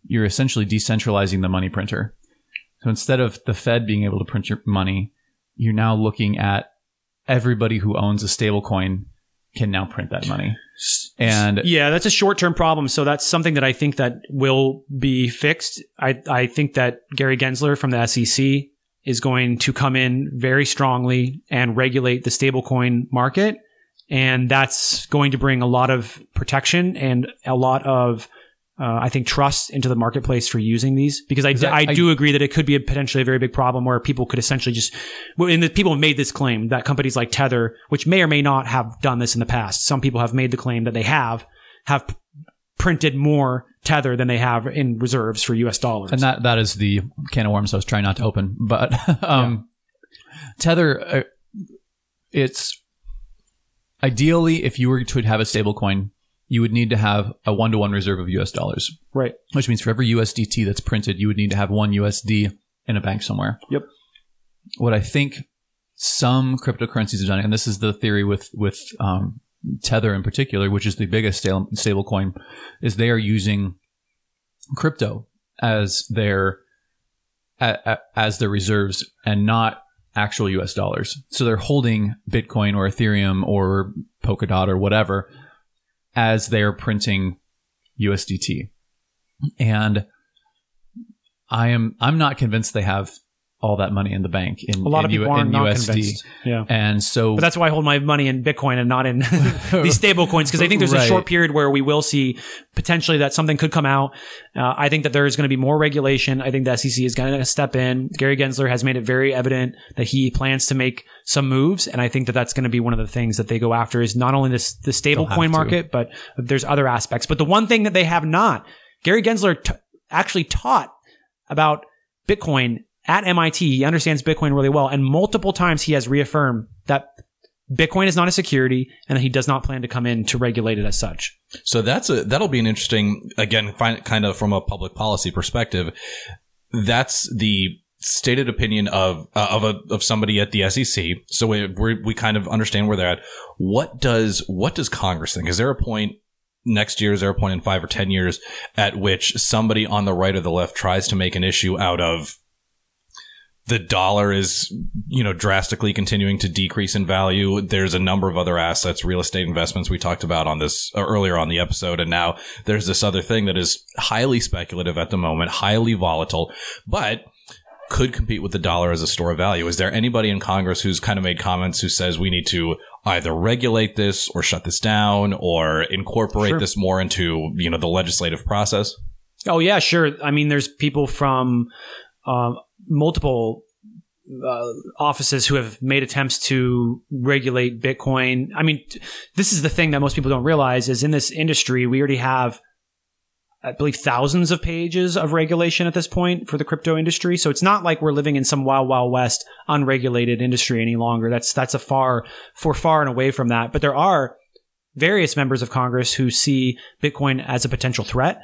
A: you're essentially decentralizing the money printer. So instead of the Fed being able to print your money, you're now looking at everybody who owns a stable coin can now print that money. And
B: yeah, that's a short term problem. So that's something that I think that will be fixed. I, I think that Gary Gensler from the SEC is going to come in very strongly and regulate the stablecoin market. And that's going to bring a lot of protection and a lot of, uh, I think, trust into the marketplace for using these. Because I, that, I, I do agree that it could be a potentially a very big problem where people could essentially just, and the people have made this claim that companies like Tether, which may or may not have done this in the past, some people have made the claim that they have, have printed more tether than they have in reserves for US dollars.
A: And that that is the can of worms I was trying not to open. But um, yeah. tether, uh, it's ideally if you were to have a stable coin, you would need to have a one to one reserve of US dollars.
B: Right.
A: Which means for every USDT that's printed, you would need to have one USD in a bank somewhere.
B: Yep.
A: What I think some cryptocurrencies have done, and this is the theory with with um, Tether in particular, which is the biggest stable coin, is they are using crypto as their as their reserves and not actual US dollars. So they're holding Bitcoin or Ethereum or Polkadot or whatever as they're printing USDT. And I am I'm not convinced they have all that money in the bank in
B: a lot
A: in
B: of people
A: U-
B: aren't not
A: USD.
B: Convinced. Yeah,
A: and so
B: but that's why I hold my money in Bitcoin and not in these stable coins because I think there's right. a short period where we will see potentially that something could come out. Uh, I think that there is going to be more regulation. I think the SEC is going to step in. Gary Gensler has made it very evident that he plans to make some moves, and I think that that's going to be one of the things that they go after is not only this the stable coin market, but there's other aspects. But the one thing that they have not, Gary Gensler t- actually taught about Bitcoin at MIT. He understands Bitcoin really well. And multiple times he has reaffirmed that Bitcoin is not a security and that he does not plan to come in to regulate it as such.
C: So that's a, that'll be an interesting, again, find, kind of from a public policy perspective. That's the stated opinion of, uh, of a, of somebody at the SEC. So we, we kind of understand where they're at. What does, what does Congress think? Is there a point next year? Is there a point in five or 10 years at which somebody on the right or the left tries to make an issue out of the dollar is, you know, drastically continuing to decrease in value. There's a number of other assets, real estate investments we talked about on this uh, earlier on the episode. And now there's this other thing that is highly speculative at the moment, highly volatile, but could compete with the dollar as a store of value. Is there anybody in Congress who's kind of made comments who says we need to either regulate this or shut this down or incorporate
B: Sure.
C: this more into, you know, the legislative process?
B: Oh yeah, sure. I mean, there's people from um, multiple uh, offices who have made attempts to regulate Bitcoin. I mean, this is the thing that most people don't realize is in this industry we already have. I believe thousands of pages of regulation at this point for the crypto industry. So it's not like we're living in some wild, wild west unregulated industry any longer. That's that's a far, for far and away from that. But there are various members of Congress who see Bitcoin as a potential threat.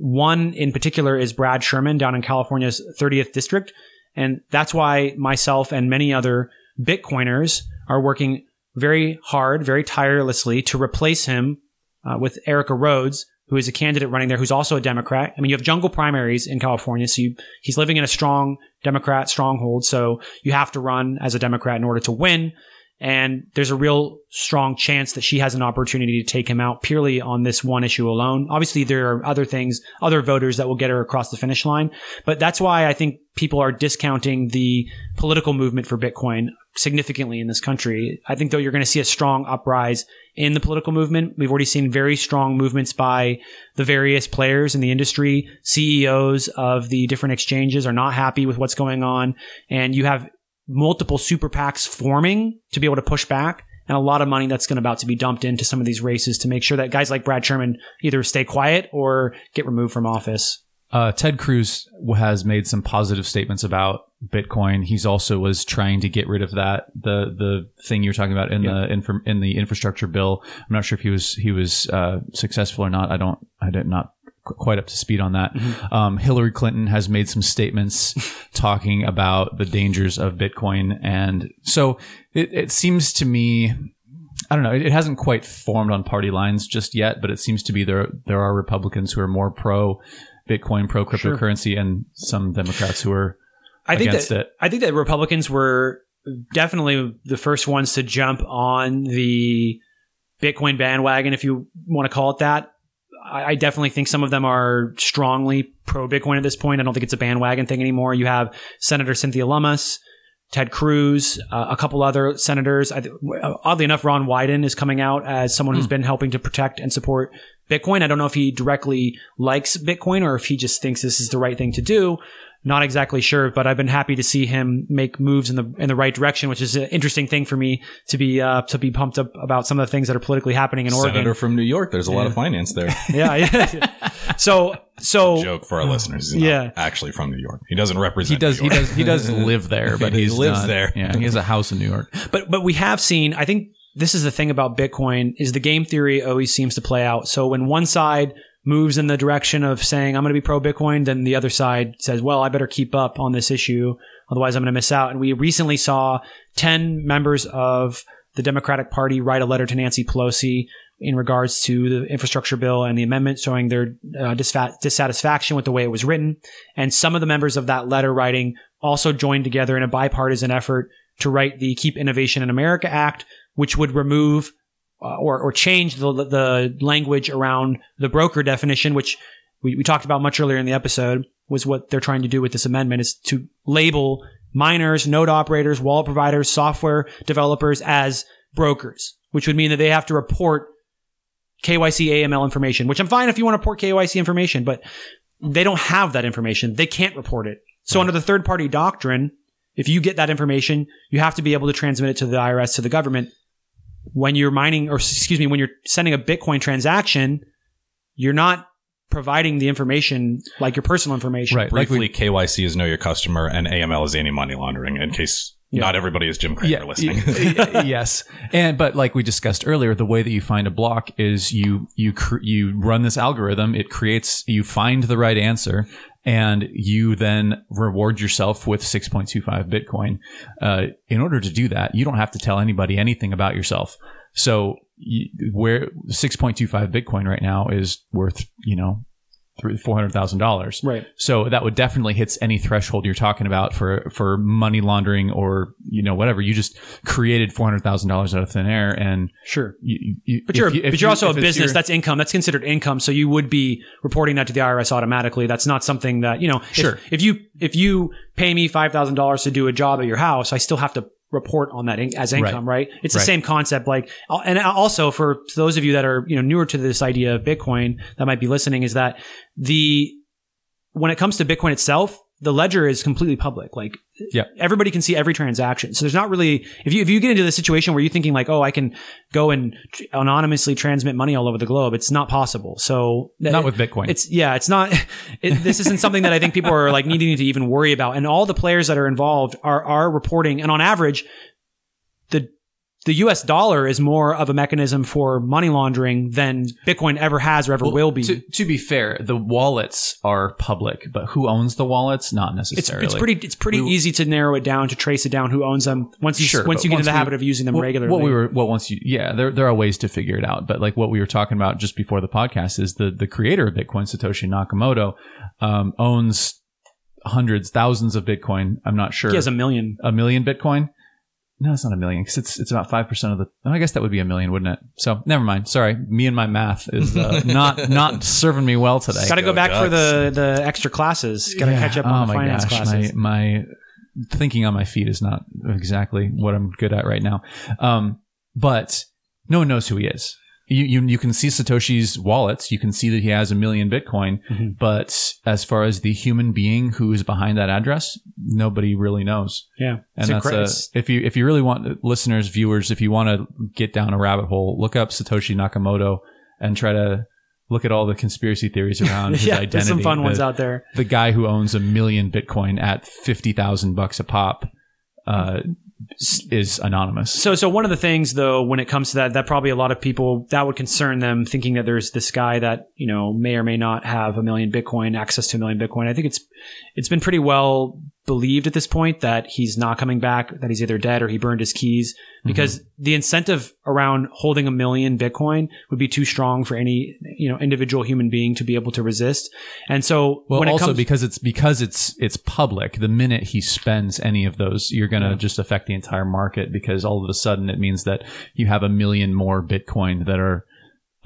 B: One in particular is Brad Sherman down in California's 30th district. And that's why myself and many other Bitcoiners are working very hard, very tirelessly to replace him uh, with Erica Rhodes, who is a candidate running there who's also a Democrat. I mean, you have jungle primaries in California, so you, he's living in a strong Democrat stronghold. So you have to run as a Democrat in order to win. And there's a real strong chance that she has an opportunity to take him out purely on this one issue alone. Obviously, there are other things, other voters that will get her across the finish line. But that's why I think people are discounting the political movement for Bitcoin significantly in this country. I think though you're going to see a strong uprise in the political movement. We've already seen very strong movements by the various players in the industry. CEOs of the different exchanges are not happy with what's going on. And you have multiple super PACs forming to be able to push back and a lot of money that's going to about to be dumped into some of these races to make sure that guys like Brad Sherman either stay quiet or get removed from office.
A: Uh, Ted Cruz has made some positive statements about Bitcoin. He's also was trying to get rid of that the the thing you're talking about in the infra- in the infrastructure bill. I'm not sure if he was he was uh, successful or not. I don't I did not quite up to speed on that. Um, Hillary Clinton has made some statements talking about the dangers of Bitcoin, and so it, it seems to me. I don't know. It, it hasn't quite formed on party lines just yet, but it seems to be there. There are Republicans who are more pro Bitcoin, pro cryptocurrency, and some Democrats who are
B: I think
A: against
B: that
A: it.
B: I think that Republicans were definitely the first ones to jump on the Bitcoin bandwagon, if you want to call it that. I, I definitely think some of them are strongly pro Bitcoin at this point. I don't think it's a bandwagon thing anymore. You have Senator Cynthia Lummis, Ted Cruz, uh, a couple other senators. I, th- oddly enough, Ron Wyden is coming out as someone who's been helping to protect and support Bitcoin. I don't know if he directly likes Bitcoin or if he just thinks this is the right thing to do. Not exactly sure, but I've been happy to see him make moves in the in the right direction, which is an interesting thing for me to be uh, to be pumped up about some of the things that are politically happening in Oregon.
C: Senator from New York. There's a lot of finance there.
B: Yeah, yeah. so so
C: Joke for our listeners. He's
B: Yeah.
C: not actually from New York. He doesn't represent.
A: He does.
C: New
A: He does. He does live there, but
C: He
A: he
C: lives there.
A: Yeah, he has a house in New York.
B: but but we have seen i think this is the thing about bitcoin is the game theory always seems to play out so when one side moves in the direction of saying i'm going to be pro bitcoin then the other side says well i better keep up on this issue otherwise i'm going to miss out. And we recently saw 10 members of the democratic party write a letter to nancy pelosi in regards to the infrastructure bill and the amendment showing their uh, dissatisfaction with the way it was written. And some of the members of that letter writing also joined together in a bipartisan effort to write the Keep Innovation in America Act, which would remove uh, or, or change the, the language around the broker definition, which we, we talked about much earlier in the episode, was what they're trying to do with this amendment is to label miners, node operators, wallet providers, software developers as brokers, which would mean that they have to report KYC AML information, which I'm fine if you want to report KYC information, but they don't have that information. They can't report it. So under the third party doctrine, if you get that information, you have to be able to transmit it to the IRS, to the government. When you're mining, or excuse me, when you're sending a Bitcoin transaction, you're not providing the information like your personal information.
A: Right. Like
C: Briefly, KYC is know your customer, and AML is anti money laundering. In case not everybody is Jim Cramer listening.
A: y- yes, and but like we discussed earlier, the way that you find a block is you you cr- you run this algorithm. It creates you find the right answer, and you then reward yourself with six point two five Bitcoin. Uh, in order to do that, you don't have to tell anybody anything about yourself. So you, where six point two five Bitcoin right now is worth you know four hundred thousand dollars.
B: Right.
A: So that would definitely hits any threshold you're talking about for for money laundering or you know whatever. You just created four hundred thousand dollars out of thin air, and
B: Sure.
A: you, you,
B: But you're,
A: you-
B: but you're
A: you-
B: also a business.
A: your-
B: That's income. That's considered income. So you would be reporting that to the IRS automatically. That's not something that, you know, if,
A: Sure.
B: if you, if you pay me $5,000 to do a job at your house, I still have to report on that in, as income, right? It's the
A: Right.
B: same concept. Like, and also for those of you that are, you know, newer to this idea of Bitcoin that might be listening is that the, when it comes to Bitcoin itself, the ledger is completely public. Like
A: Yeah.
B: everybody can see every transaction. So there's not really if you if you get into the situation where you're thinking like, oh, I can go and tr- anonymously transmit money all over the globe, it's not possible. So
A: not with Bitcoin.
B: it's yeah, it's not. It, this isn't something that I think people are like needing to even worry about. And all the players that are involved are are reporting, and on average, the the U.S. dollar is more of a mechanism for money laundering than Bitcoin ever has or ever will be.
A: To, to be fair, the wallets are public, but who owns the wallets? Not necessarily.
B: it's pretty it's pretty
A: We-
B: easy to narrow it down to trace it down who owns them once you
A: Sure,
B: once you get in
A: once
B: the
A: we-
B: habit of using them
A: Well,
B: regularly.
A: What we were, what once you, yeah, there there are ways to figure it out. But like what we were talking about just before the podcast is the the creator of Bitcoin, Satoshi Nakamoto, um, owns hundreds, thousands of Bitcoin. I'm not sure.
B: he has a million.
A: a million Bitcoin. No, it's not a million because it's it's about five percent of the. oh, I guess that would be a million, wouldn't it? So never mind. Sorry, me and my math is uh, not not serving me well today.
B: Got to go
C: go
B: back for the the extra classes. Got to
A: Yeah.
B: catch up on
A: oh
B: the
A: my
B: finance
A: gosh,
B: classes.
A: My, my thinking on my feet is not exactly what I'm good at right now. Um, but no one knows who he is. You, you you can see Satoshi's wallets. You can see that he has a million Bitcoin.
B: Mhm.
A: But as far as the human being who is behind that address, nobody really knows.
B: yeah,
A: And
B: It's
A: that's a, if you if you really want listeners, viewers, if you want to get down a rabbit hole, look up Satoshi Nakamoto and try to look at all the conspiracy theories around his
B: yeah,
A: identity.
B: there's some fun
A: the,
B: ones out there.
A: the guy who owns a million Bitcoin at fifty thousand bucks a pop uh, is anonymous.
B: So, so one of the things though, when it comes to that, that probably a lot of people that would concern them, thinking that there's this guy that you know may or may not have a million Bitcoin, access to a million Bitcoin. I think it's it's been pretty well believed at this point that he's not coming back, that he's either dead or he burned his keys,
A: Mm-hmm.
B: because the incentive around holding a million Bitcoin would be too strong for any you know individual human being to be able to resist. And so,
A: Well,
B: when it
A: also
B: comes,
A: because it's because it's it's public. The minute he spends any of those, you're going to just affect the entire market because all of a sudden it means that you have a million more Bitcoin that are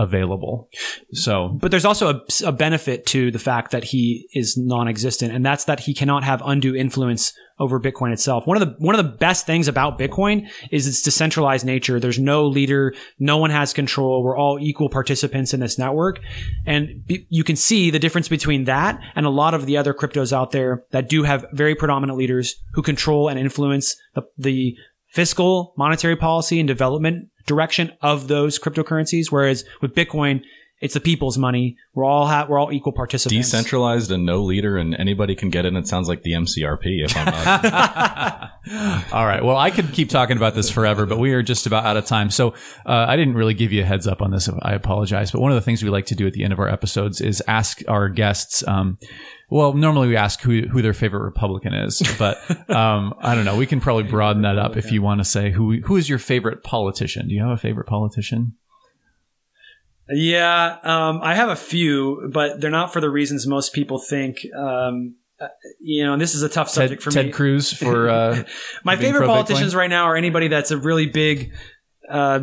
A: available. So
B: But there's also a, a benefit to the fact that he is non-existent, and that's that he cannot have undue influence over Bitcoin itself. One of the one of the best things about Bitcoin is its decentralized nature. There's no leader, no one has control. We're all equal participants in this network, and be, you can see the difference between that and a lot of the other cryptos out there that do have very predominant leaders who control and influence the, the fiscal, monetary policy, and development direction of those cryptocurrencies. Whereas with Bitcoin, it's the people's money. We're all ha- we're all equal participants.
C: Decentralized and no leader, and anybody can get in. It sounds like the MCRP. If I'm not,
A: All right. Well, I could keep talking about this forever, but we are just about out of time. So uh, I didn't really give you a heads up on this. I apologize. But one of the things we like to do at the end of our episodes is ask our guests. Um, well, normally we ask who who their favorite Republican is, but um, I don't know. We can probably broaden that up if you want to say who who is your favorite politician. Do you have a favorite politician?
B: Yeah, um, I have a few, but they're not for the reasons most people think. Um, uh, you know, and this is a tough
A: Ted,
B: subject for
A: Ted
B: me.
A: Ted Cruz for uh,
B: My favorite
A: pro-Bitcoin?
B: politicians right now are anybody that's a really big uh,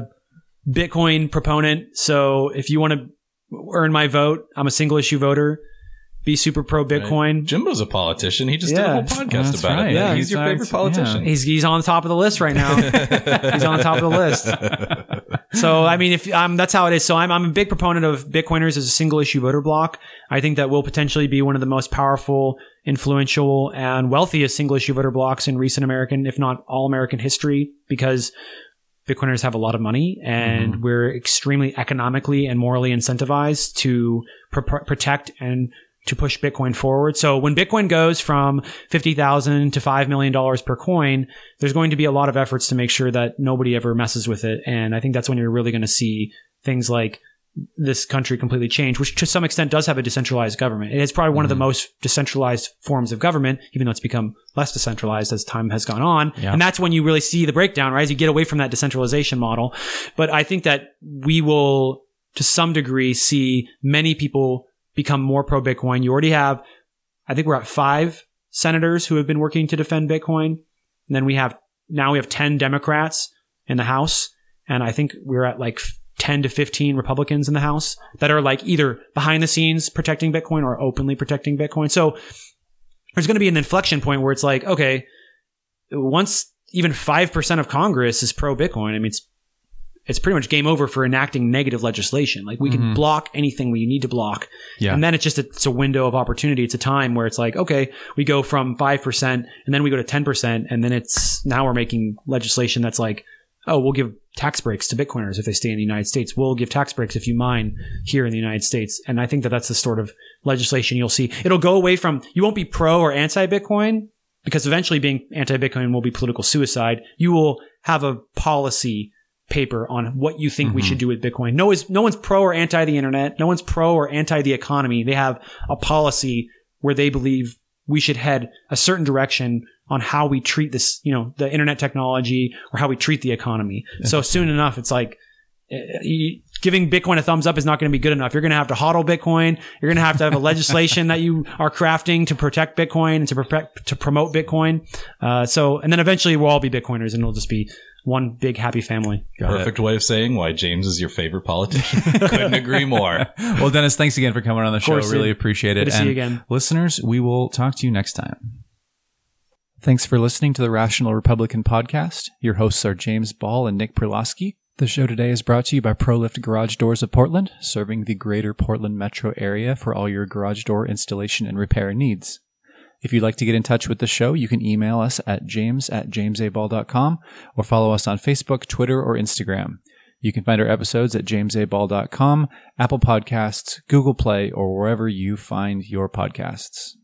B: Bitcoin proponent. So if you want to earn my vote, I'm a single issue voter. Be super pro Bitcoin.
C: Jimbo's a politician. He just did a whole podcast
A: That's
C: about
A: right.
C: it.
A: Yeah,
C: he's your favorite politician.
B: He's he's on the top of the list right now. he's on the top of the list. So I mean, if um, that's how it is. So I'm I'm a big proponent of Bitcoiners as a single issue voter block. I think that will potentially be one of the most powerful, influential, and wealthiest single issue voter blocks in recent American, if not all American history, because Bitcoiners have a lot of money and we're extremely economically and morally incentivized to pr- protect and to push Bitcoin forward. So when Bitcoin goes from 50,000 to $5 million per coin, there's going to be a lot of efforts to make sure that nobody ever messes with it. And I think that's when you're really going to see things like this country completely change, which to some extent does have a decentralized government. It is probably one of the mm-hmm. most decentralized forms of government, even though it's become less decentralized as time has gone on.
A: Yeah.
B: And that's when you really see the breakdown, right? As you get away from that decentralization model. But I think that we will, to some degree, see many people become more pro Bitcoin. You already have, I think we're at five senators who have been working to defend Bitcoin. And then we have, now we have 10 Democrats in the House. And I think we're at like 10 to 15 Republicans in the House that are like either behind the scenes protecting Bitcoin or openly protecting Bitcoin. So there's going to be an inflection point where it's like, okay, once even 5% of Congress is pro Bitcoin, I mean, it's, it's pretty much game over for enacting negative legislation. Like we can
A: Mhm.
B: block anything we need to block.
A: Yeah.
B: And then it's just a, it's a window of opportunity. It's a time where it's like, okay, we go from 5% and then we go to 10% and then it's now we're making legislation that's like, oh, we'll give tax breaks to Bitcoiners if they stay in the United States. We'll give tax breaks if you mine here in the United States. And I think that that's the sort of legislation you'll see. It'll go away from, you won't be pro or anti Bitcoin because eventually being anti Bitcoin will be political suicide. You will have a policy paper on what you think we
A: Mhm.
B: should do with Bitcoin. No is no one's pro or anti the internet. No one's pro or anti the economy. They have a policy where they believe we should head a certain direction on how we treat this, you know, the internet technology or how we treat the economy. So soon enough, it's like uh, giving Bitcoin a thumbs up is not going to be good enough. You're going to have to hodl Bitcoin. You're going to have to have a legislation that you are crafting to protect Bitcoin and to protect, to promote Bitcoin. Uh, so, and then eventually we'll all be Bitcoiners and it'll just be one big happy family.
A: Got it.
C: Perfect way of saying why James is your favorite politician. Couldn't agree more.
A: Well, Dennis, thanks again for coming on the show.
B: course,
A: Really
B: dude.
A: appreciate it.
B: Good to see
A: And
B: you again.
A: Listeners, we will talk to you next time. Thanks for listening to the Rational Republican podcast. Your hosts are James Ball and Nick Perlosky. The show today is brought to you by ProLift Garage Doors of Portland, serving the greater Portland metro area for all your garage door installation and repair needs. If you'd like to get in touch with the show, you can email us at james at jamesaball.com or follow us on Facebook, Twitter, or Instagram. You can find our episodes at jamesaball.com, Apple Podcasts, Google Play, or wherever you find your podcasts.